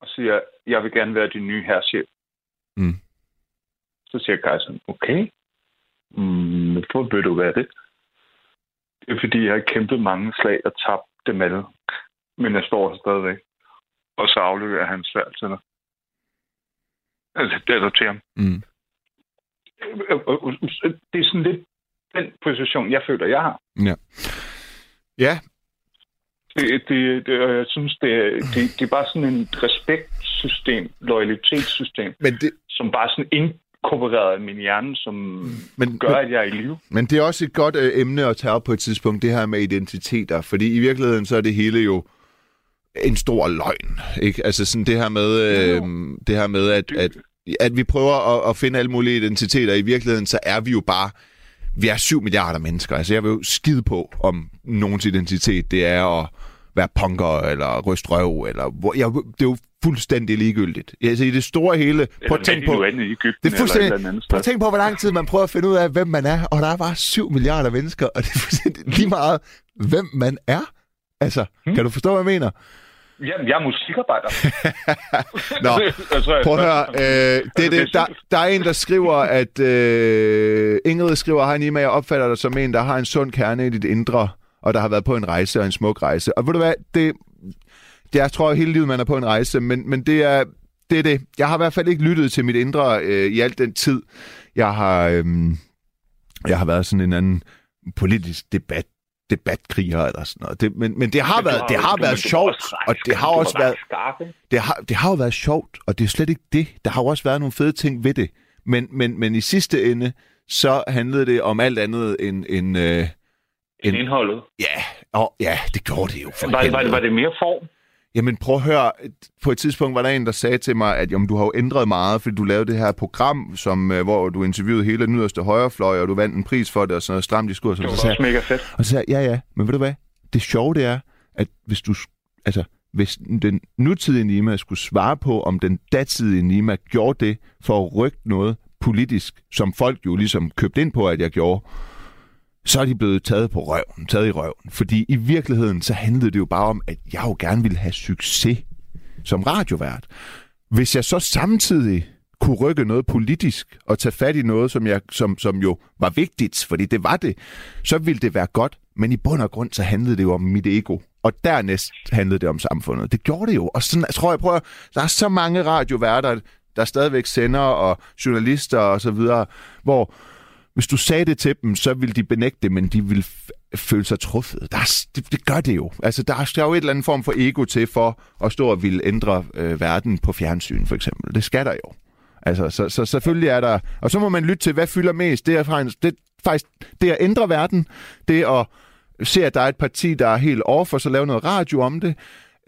og siger, jeg vil gerne være din nye herrchef. Mm. Så siger kejseren, okay, mm, hvorfor vil du være det? Det er fordi, jeg har kæmpet mange slag og tabt dem alle. Men jeg står stadigvæk. Og så afleverer han svært til dig. Altså, det er der til ham. Mm. Det er sådan lidt den position, jeg føler, jeg har. Ja. Ja, Det, det, det, jeg synes, det, er- det, det er bare sådan en respektsystem, loyalitetssystem, men det, som bare sådan inkorporeret i min hjerne, som men, gør, at jeg er i live. Men det er også et godt øh, emne at tage op på et tidspunkt, det her med identiteter. Fordi i virkeligheden, så er det hele jo en stor løgn. Ikke? Altså sådan det her med, øh, det her med at, at, at vi prøver at, at finde alle mulige identiteter. I virkeligheden, så er vi jo bare... Vi er 7 milliarder mennesker. Altså jeg vil jo skide på, om nogens identitet det er at være punker, eller ryst røv, eller... hvor- Jeg, det er jo fuldstændig ligegyldigt. Altså i det store hele... Prøv at tænke på... Egypten Det er fuldstændig... eller et eller andet Prøv at sted. tænke på, hvor lang tid man prøver at finde ud af, hvem man er. Og der er bare 7 milliarder mennesker, og det er fuldstændig lige meget, hvem man er. Altså, hmm. kan du forstå, hvad jeg mener? Jamen, jeg er musikarbejder. (laughs) Nå, (laughs) altså, prøv at høre. Øh, det, er det, der, der er en, der skriver, at... Øh, Ingrid skriver, hej Nima, jeg opfatter dig som en, der har en sund kerne i dit indre, og der har været på en rejse og en smuk rejse. Og ved du hvad, det, det jeg tror hele livet, man er på en rejse, men, men det er det. Er det. Jeg har i hvert fald ikke lyttet til mit indre øh, i al den tid. Jeg har, øh, jeg har været sådan en anden politisk debat debatkriger eller sådan noget. Det, men, men det har været, det har været sjovt, og det har også været, det har, det har jo været sjovt, og det er slet ikke det. Der har jo også været nogle fede ting ved det. Men, men, men i sidste ende, så handlede det om alt andet end... end øh, Indholdet. ja, og, ja, det gjorde det jo for Var, var, helvede. var det mere form? Jamen prøv at høre, på et tidspunkt var der en, der sagde til mig, at jamen, du har jo ændret meget, fordi du lavede det her program, som, øh, hvor du interviewede hele den yderste højrefløj, og du vandt en pris for det, og sådan noget stramt diskurs. Det var så sagde, mega fedt. og så sagde ja ja, men ved du hvad, det sjove det er, at hvis du, altså, hvis den nutidige Nima skulle svare på, om den datidige Nima gjorde det for at rykke noget politisk, som folk jo ligesom købte ind på, at jeg gjorde, så er de blevet taget på røven, taget i røven. Fordi i virkeligheden, så handlede det jo bare om, at jeg jo gerne ville have succes som radiovært. Hvis jeg så samtidig kunne rykke noget politisk og tage fat i noget, som, jeg, som, som jo var vigtigt, fordi det var det, så ville det være godt. Men i bund og grund, så handlede det jo om mit ego. Og dernæst handlede det om samfundet. Det gjorde det jo. Og sådan, jeg tror, jeg prøver, der er så mange radioværter, der stadigvæk sender, og journalister og så videre, hvor hvis du sagde det til dem, så ville de benægte det, men de ville føle sig truffet. Der er, det, det gør det jo. Altså, der er, der er jo et eller andet form for ego til for at stå og ville ændre øh, verden på fjernsyn, for eksempel. Det skal der jo. Altså, så, så selvfølgelig er der... Og så må man lytte til, hvad fylder mest. Det er faktisk det, faktisk, det at ændre verden, det at se, at der er et parti, der er helt off, og så lave noget radio om det,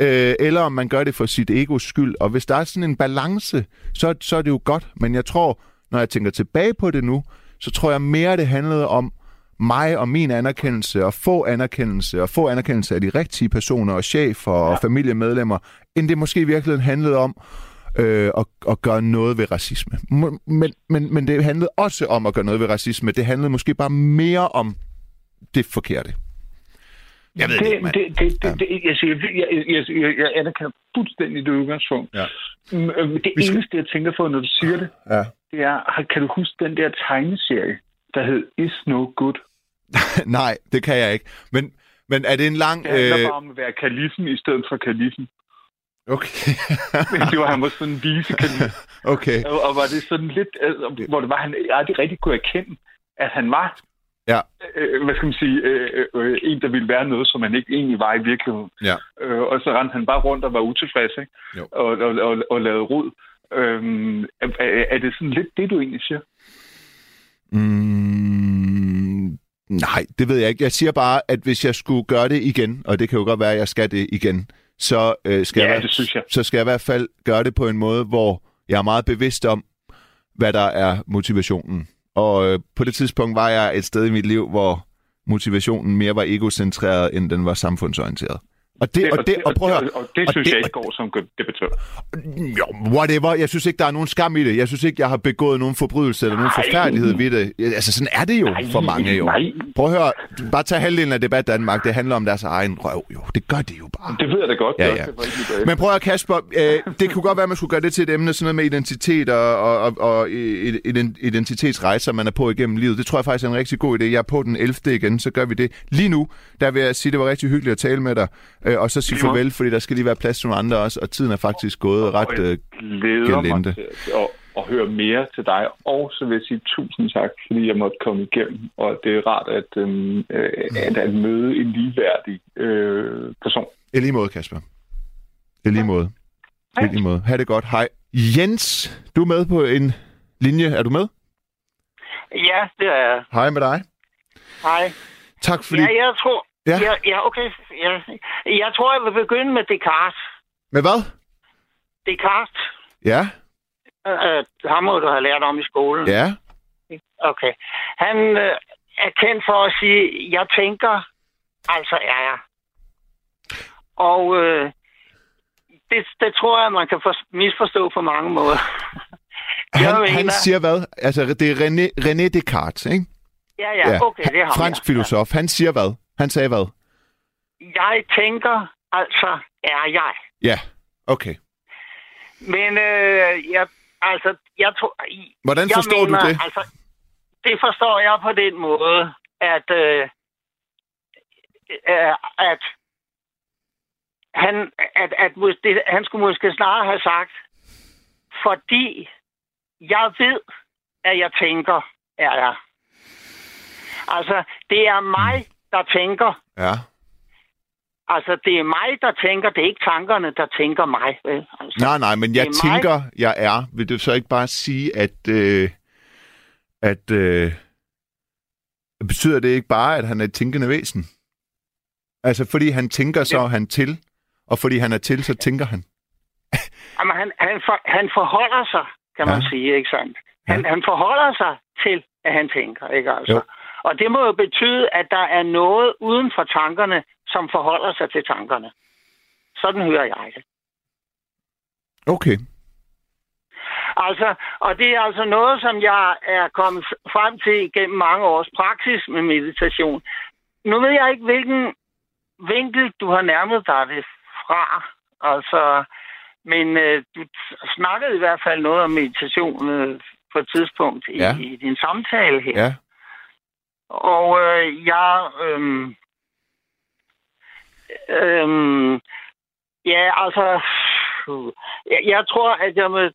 øh, eller om man gør det for sit egos skyld. Og hvis der er sådan en balance, så, så er det jo godt. Men jeg tror, når jeg tænker tilbage på det nu, så tror jeg mere, det handlede om mig og min anerkendelse, og få anerkendelse, og få anerkendelse af de rigtige personer, og chefer og ja. familiemedlemmer, end det måske i virkeligheden handlede om øh, at, at gøre noget ved racisme. Men, men, men det handlede også om at gøre noget ved racisme. Det handlede måske bare mere om det forkerte. Jeg ved det, ikke, det, det, det, det, det, jeg, siger, jeg, jeg, jeg, jeg anerkender fuldstændig det udgangspunkt. Ja. Øh, Det skal- eneste, jeg tænker på, når du siger det, Ja. Det er, kan du huske den der tegneserie, der hed Is No Good? (laughs) Nej, det kan jeg ikke. Men, men er det en lang... Det handler Øh... bare om at være kalifen i stedet for kalifen. Okay. (laughs) det var han var sådan en vise kalif. (laughs) okay. Og, og var det sådan lidt, øh, hvor det var, han aldrig rigtig kunne erkende, at han var, Ja. øh, hvad skal man sige, øh, øh, en, der ville være noget, som han ikke egentlig var i virkeligheden. Ja. Øh, og så rendte han bare rundt og var utilfreds, ikke? Jo. Og, og, og, og lavede rod. Øhm, er, er- det sådan lidt det, du egentlig siger? Mm, nej, det ved jeg ikke. Jeg siger bare, at hvis jeg skulle gøre det igen, og det kan jo godt være, at jeg skal det igen, så, øh, skal Ja, jeg, det synes jeg. så skal jeg i hvert fald gøre det på en måde, hvor jeg er meget bevidst om, hvad der er motivationen. Og øh, på det tidspunkt var jeg et sted i mit liv, hvor motivationen mere var egocentreret, end den var samfundsorienteret. Og det, og det, og prøv at høre, og, og det og synes det- jeg ikke går som debattør. jo, whatever. Jeg synes ikke, der er nogen skam i det. Jeg synes ikke, jeg har begået nogen forbrydelse eller nogen Nej. forfærdelighed ved det. Altså, sådan er det jo Nej, for mange jo. nej. Prøv at høre. Bare tag halvdelen af debat Danmark. Det handler om deres egen røv jo. Det gør det jo bare. Det ved jeg da godt. Ja, ja. Men prøv at Kasper. Øh, det kunne godt være, at man skulle gøre det til et emne, sådan noget med identitet og, og, og, og identitetsrejser, man er på igennem livet. Det tror jeg faktisk er en rigtig god idé. Jeg er på den 11. igen, så gør vi det. Lige nu, der vil jeg sige, det var rigtig hyggeligt at tale med dig, øh, og så sige Lige måde. farvel, fordi der skal lige være plads til nogle andre også, og tiden er faktisk gået ret... Og jeg Øh, til at, at høre mere til dig. Og så vil jeg sige tusind tak, fordi jeg måtte komme igennem. Og det er rart at, øhm, øh, at, at møde en ligeværdig øh, person. I lige måde, Kasper. I lige måde. I lige måde. Ha' det godt. Hej. Jens, du er med på en linje. Er du med? Ja, det er jeg. Hej med dig. Hej. Tak fordi... Ja, jeg tror... Ja. Ja, ja okay. Ja. Jeg tror, jeg vil begynde med Descartes. Med hvad? Descartes, Ja, øh, ham må du have lært om i skolen. ja. Okay. Han øh, er kendt for at sige, jeg tænker, altså er jeg. Og øh, det, det tror jeg, man kan for, misforstå på mange måder. Jeg Han, mener- han siger hvad? Altså, det er René, René Descartes, ikke? Ja, ja, okay, det ham. Fransk ja. filosof. Han siger hvad? Han sagde hvad? Jeg tænker, altså er jeg. Ja, okay. Men øh, jeg, altså, jeg tror... Hvordan jeg forstår du mener, det? Altså, det forstår jeg på den måde, at, øh, øh, at han, at, at det, han skulle måske snarere have sagt, fordi jeg ved, at jeg tænker, er jeg. Altså, det er mig, der tænker. Ja. Altså, det er mig, der tænker. Det er ikke tankerne, der tænker mig. Vel? Altså, Nej, nej, men jeg det er mig. tænker, jeg er. Vil du så ikke bare sige, at... Øh, at øh, betyder det ikke bare, at han er et tænkende væsen? Altså, fordi han tænker så Ja. han til, Og fordi han er til, så tænker han. (laughs) Jamen, han, han, for, han forholder sig, kan man Ja. sige, ikke sandt? Han, han forholder sig til, at han tænker, ikke altså? Jo. Og det må jo betyde, at der er noget uden for tankerne, som forholder sig til tankerne. Sådan hører jeg det. Okay. Altså, og det er altså noget, som jeg er kommet frem til gennem mange års praksis med meditation. Nu ved jeg ikke, hvilken vinkel du har nærmet dig det fra. Altså, men øh, du snakkede i hvert fald noget om meditation øh, på et tidspunkt i, Ja. i din samtale her. Ja. Og øh, jeg... Øh, øh, ja, altså... Jeg, jeg tror, at jeg må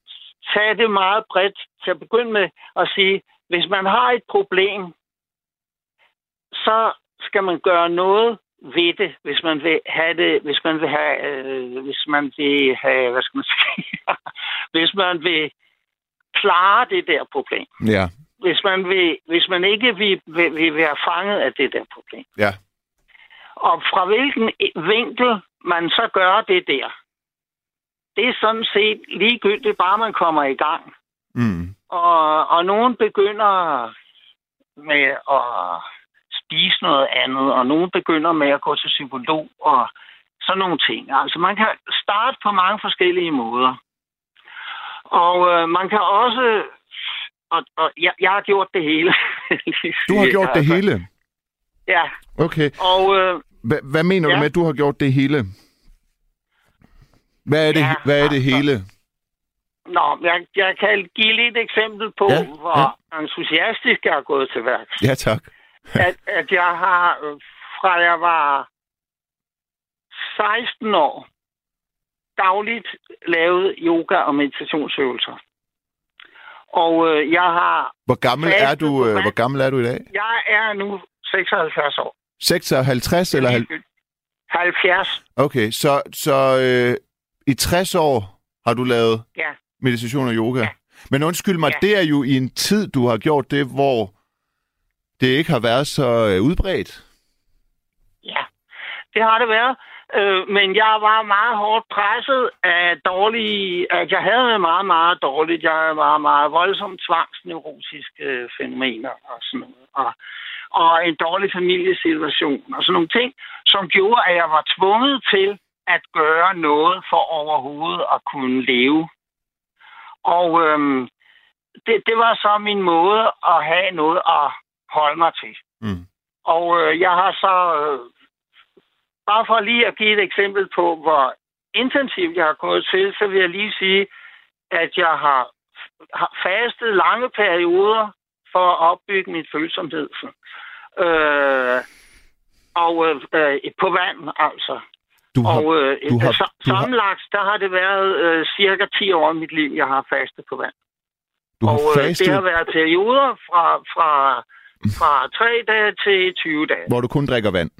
tage det meget bredt til at begynde med at sige, hvis man har et problem, så skal man gøre noget ved det, hvis man vil have det, hvis man vil have, øh, hvis man vil have, hvad skal man sige, (laughs) hvis man vil klare det der problem. Ja. Hvis man, vil, hvis man ikke vil, vil, vil være fanget af det der problem. Ja. Og fra hvilken vinkel man så gør det der, det er sådan set ligegyldigt, bare man kommer i gang. Mm. Og, og nogen begynder med at spise noget andet, og nogen begynder med at gå til psykolog og sådan nogle ting. Altså man kan starte på mange forskellige måder. Og øh, man kan også... Og, og jeg, jeg har gjort det hele. (laughs) Du har gjort det Altså, hele. Ja, Okay. og øh, Hva, hvad mener du Ja. med, at du har gjort det hele? Hvad er det, Ja, hvad er det altså- hele? nå, jeg, jeg kan give lidt eksempel på, Ja, hvor ja. entusiastisk jeg er gået til værks. Ja, tak. (laughs) at, at jeg har, fra jeg var 16 år, dagligt lavet yoga og meditationsøvelser. Og øh, jeg har, Hvor gammel er du, øh, hvor gammel er du i dag? jeg er nu 76 år. 56 eller hal- 70, Okay, så så øh, i 60 år har du lavet ja. meditation og yoga. Ja. Men undskyld mig, Ja. det er jo i en tid, du har gjort det, hvor det ikke har været så øh, udbredt. Ja, det har det været. Øh, men jeg var meget hårdt presset af dårlige... At jeg havde meget, meget dårligt. Jeg var meget voldsomt tvangsneurotiske øh, fænomener og sådan noget. Og, og en dårlig familiesituation og sådan nogle ting, som gjorde, at jeg var tvunget til at gøre noget for overhovedet at kunne leve. Og øhm, det, det var så min måde at have noget at holde mig til. Mm. Og øh, jeg har så, øh, bare for lige at give et eksempel på, hvor intensivt jeg har gået til, så vil jeg lige sige, at jeg har, har fastet lange perioder for at opbygge mit følsomhed. Øh, og øh, på vand, altså. Du har, og øh, du har- du sammenlagt, der har det været øh, cirka 10 år i mit liv, jeg har fastet på vand. du har og øh, fastet, det har været perioder fra, fra, fra 3 dage til 20 dage. hvor du kun drikker vand.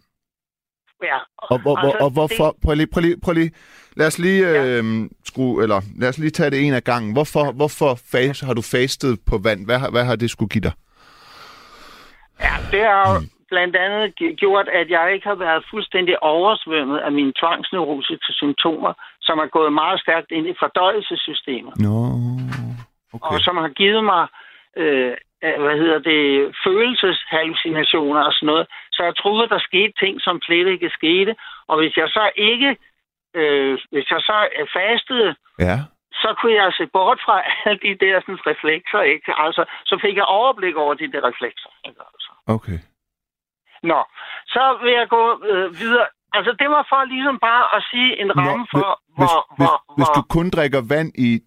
Ja, Og, hvor, altså, og hvorfor? Prøv lige, prøv lige, prøv lige. Lad os lige Ja. øh, skrue, eller lad os lige tage det en af gangen. Hvorfor, hvorfor fas, har du fastet på vand? Hvad, hvad har det skulle give dig? Ja, det har jo blandt andet gjort, at jeg ikke har været fuldstændig oversvømmet af mine tvangsneurotiske symptomer, som er gået meget stærkt ind i fordøjelsessystemet, Nå, okay. og som har givet mig, øh, hvad hedder det, følelseshallucinationer og sådan noget. Så jeg troede, der skete ting, som slet ikke skete. Og hvis jeg så ikke, øh, hvis jeg så øh, fastede, Ja, så kunne jeg se bort fra alle de der sådan, reflekser, ikke? Altså, så fik jeg overblik over de der reflekser, ikke? Altså. okay. Nå, så vil jeg gå øh, videre. Altså, det var for ligesom bare at sige en ramme Nå, for, hvis, hvor... hvis, hvor, hvis du kun drikker vand i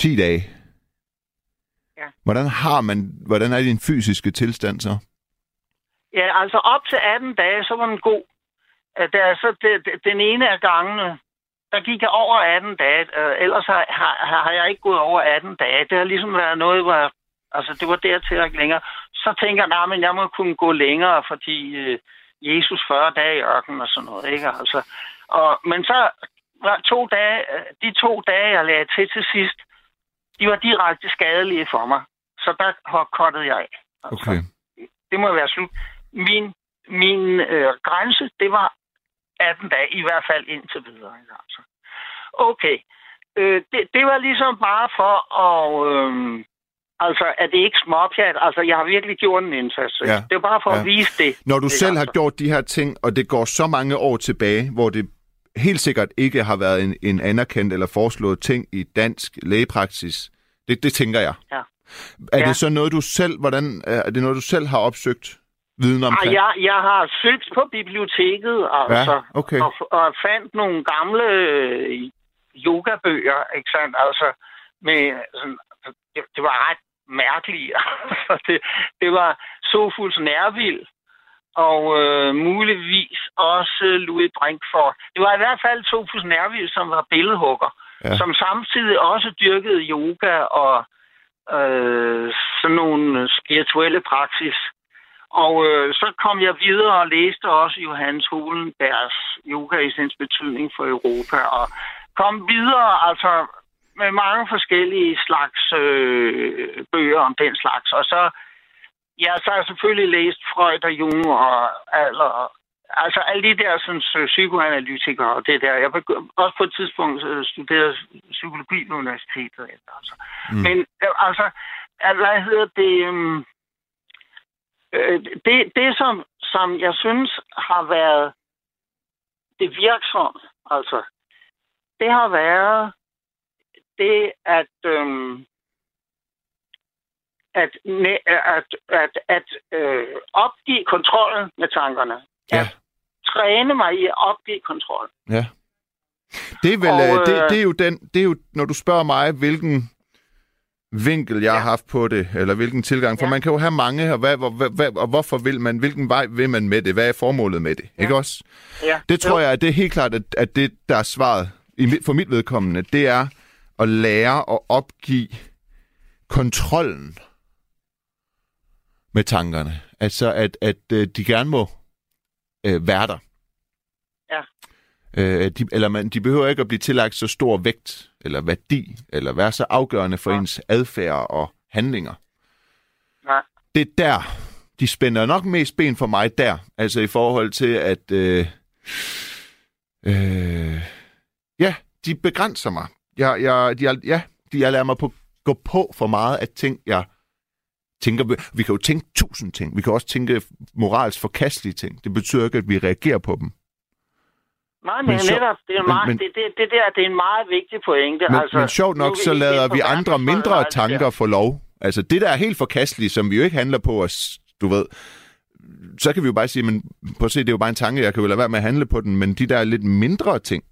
10 dage, Ja. hvordan har man, hvordan er din fysiske tilstand så? Ja, altså op til 18 dage, så var den god. Øh, Det er så det, den ene af gangene, der gik jeg over 18 dage. Øh, ellers har, har, har jeg ikke gået over 18 dage. Det har ligesom været noget, hvor altså, det var dertil og ikke længere. Så tænker jeg, nej, men jeg må kunne gå længere, fordi øh, Jesus 40 dage i ørkenen og sådan noget. Ikke? Altså, og, men så var to dage, øh, de to dage, jeg lagde til til sidst, de var direkte skadelige for mig. Så der har kottet jeg af. Altså, Okay. det må være slut. Min, min øh, grænse, det var 18 dage, i hvert fald indtil videre. Ikke? Altså. Okay. Øh, det, det var ligesom bare for at... Øh, altså, at det ikke småpjat. Altså, jeg har virkelig gjort en indsats. Ja. Det var bare for Ja. at vise det. Når du Ikke? selv har Altså. gjort de her ting, og det går så mange år tilbage, hvor det helt sikkert ikke har været en, en anerkendt eller foreslået ting i dansk lægepraksis, det, det tænker jeg. Ja. Er Ja. det så noget, du selv, hvordan, er det noget, du selv har opsøgt viden Ah, omkring? jeg, jeg har søgt på biblioteket, altså, Ja, okay. og, og fandt nogle gamle øh, yogabøger, ikke sandt? Altså, med sådan, det, det var ret mærkeligt. (laughs) Altså, det, det var Sofuls Nærvild, og øh, muligvis også Louis Brinkford. Det var i hvert fald Sofuls Nærvild, som var billedhugger, ja. som samtidig også dyrkede yoga og øh, sådan nogle spirituelle praksis. Og øh, så kom jeg videre og læste også Johannes Holenbergs yoga i sin betydning for Europa, og kom videre altså med mange forskellige slags øh, bøger om den slags. Og så, ja, så har jeg selvfølgelig læst Freud og Jung og, og altså alle de der sådan, så psykoanalytikere og det der. Jeg begy- også på et tidspunkt øh, studeret psykologi på universitetet. Altså. Mm. Men øh, altså, hvad hedder det... Øh, det, det som, som jeg synes har været det virksomme, altså, det har været det, at, øhm, at, at, at, at øh, opgive kontrollen med tankerne. Ja. At træne mig i at opgive kontrollen. Ja. Det er vel, Og, og, det, øh, det er jo den, det er jo, når du spørger mig, hvilken vinkel jeg ja. Har haft på det, eller hvilken tilgang, for ja. Man kan jo have mange, og, hvad, hvad, hvad, og hvorfor vil man, hvilken vej vil man med det, hvad er formålet med det, ja. ikke også? Ja. Det tror Jo. jeg, at det er helt klart, at, at det, der er svaret for mit vedkommende, det er at lære at opgive kontrollen med tankerne. Altså, at, at øh, de gerne må øh, være der. Øh, de, eller man, de behøver ikke at blive tillagt så stor vægt, eller værdi, eller være så afgørende for ja. Ja. ens adfærd og handlinger. Nej. Det er der, de spænder nok mest ben for mig der, altså i forhold til, at øh, øh, ja, de begrænser mig. Jeg, jeg, de, ja, de, jeg lader mig på, gå på for meget af ting, jeg tænker. Vi kan jo tænke tusind ting. Vi kan også tænke moralsk forkastelige ting. Det betyder ikke, at vi reagerer på dem. Nej, Men men netop, det er meget, men- det, det, det der, det er en meget vigtig pointe. Men, altså, men sjovt nok, så lader vi andre mindre tanker få lov. Altså det, der er helt forkasteligt, som vi jo ikke handler på os, du ved, så kan vi jo bare sige, men prøv at se, det er jo bare en tanke, jeg kan jo lade være med at handle på den, men de der lidt mindre ting,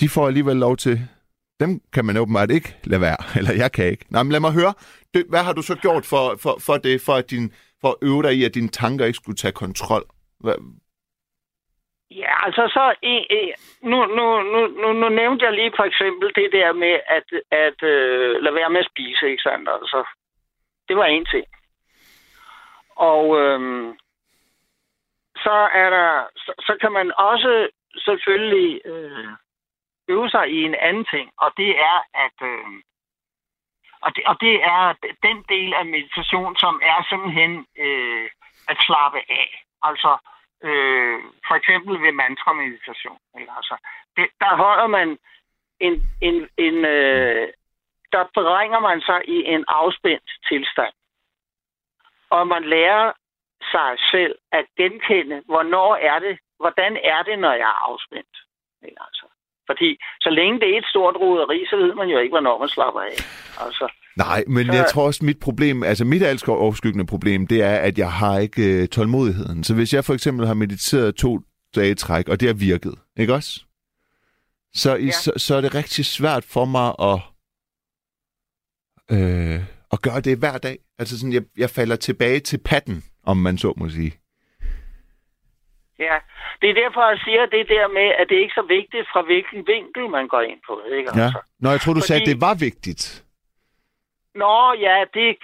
de får alligevel lov til, dem kan man åbenbart ikke lade være, (laughs) eller jeg kan ikke. Nej, men lad mig høre, det, hvad har du så gjort for, for, for det, for at, din, for at øve dig i, at dine tanker ikke skulle tage kontrol? Hvad, Ja, altså så... Nu, nu, nu, nu, nu nævnte jeg lige for eksempel det der med at, at øh, lade være med at spise, ikke sandt? Altså, det var en ting. Og øhm, så er der... Så, så kan man også selvfølgelig øh, øve sig i en anden ting, og det er at... Øh, og, det, og det er den del af meditation, som er simpelthen øh, at slappe af. Altså, øh, for eksempel ved mantra-meditation. Eller, Altså, det, der holder man en, en, en øh, der bringer man sig i en afspændt tilstand. Og man lærer sig selv at genkende, hvornår er det, hvordan er det, når jeg er afspændt. Eller, Altså, fordi så længe det er et stort roderi, så ved man jo ikke, hvornår man slapper af. Altså, Nej, men Så- jeg tror også, mit problem, altså mit alt overskyggende problem, det er, at jeg har ikke øh, tålmodigheden. Så hvis jeg for eksempel har mediteret to dage træk, og det har virket, ikke også? Så, Ja. så, så er det rigtig svært for mig at, øh, at gøre det hver dag. Altså sådan, jeg, jeg falder tilbage til patten, om man så må sige. Ja, det er derfor, jeg siger det der med, at det er ikke så vigtigt, fra hvilken vinkel man går ind på. Ikke? Ja. Altså. Nå, jeg tror du sagde, at Fordi- det var vigtigt. Nå, ja, det... (laughs)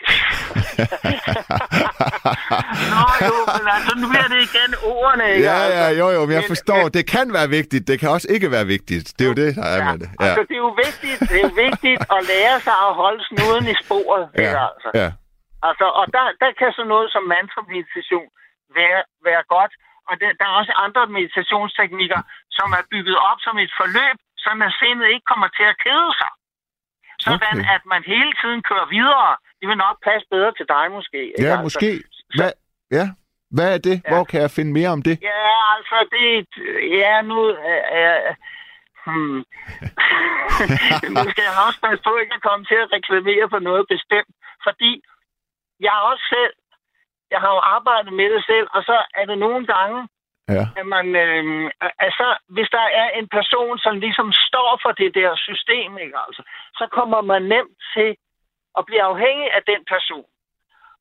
Nå, jo, men altså, nu bliver det igen ordene, ikke? Ja, ja, altså. jo, jo, men jeg forstår, men- det kan være vigtigt, det kan også ikke være vigtigt. Det er jo det, der er Ja, med det. Ja, altså, det er jo vigtigt, det er vigtigt at lære sig at holde snuden i sporet, ikke ja, altså? ja. Altså, og der, der kan sådan noget som mantra-meditation være, være godt. Og det, der er også andre meditationsteknikker, som er bygget op som et forløb, så at sindet ikke kommer til at kede sig. Sådan, Okay. at man hele tiden kører videre. Det vil nok passe bedre til dig måske. ikke? Ja, Altså, måske. Hvad, ja, hvad er det? Ja. Hvor kan jeg finde mere om det? Ja, altså, det... Ja, nu... Øh, øh, hmm. (laughs) nu skal jeg også passe på ikke at komme til at reklamere for noget bestemt. Fordi jeg har også selv... Jeg har jo arbejdet med det selv, og så er det nogle gange, Ja. at man... Øh, altså, hvis der er en person, som ligesom står for det der system, ikke altså, så kommer man nemt til at blive afhængig af den person.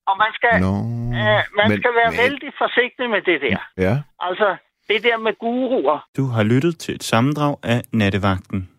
Og man skal, Nå, øh, man men- skal være men- vældig forsigtig med det der. Ja. Altså, det der med guruer. Du har lyttet til et sammendrag af Nattevagten.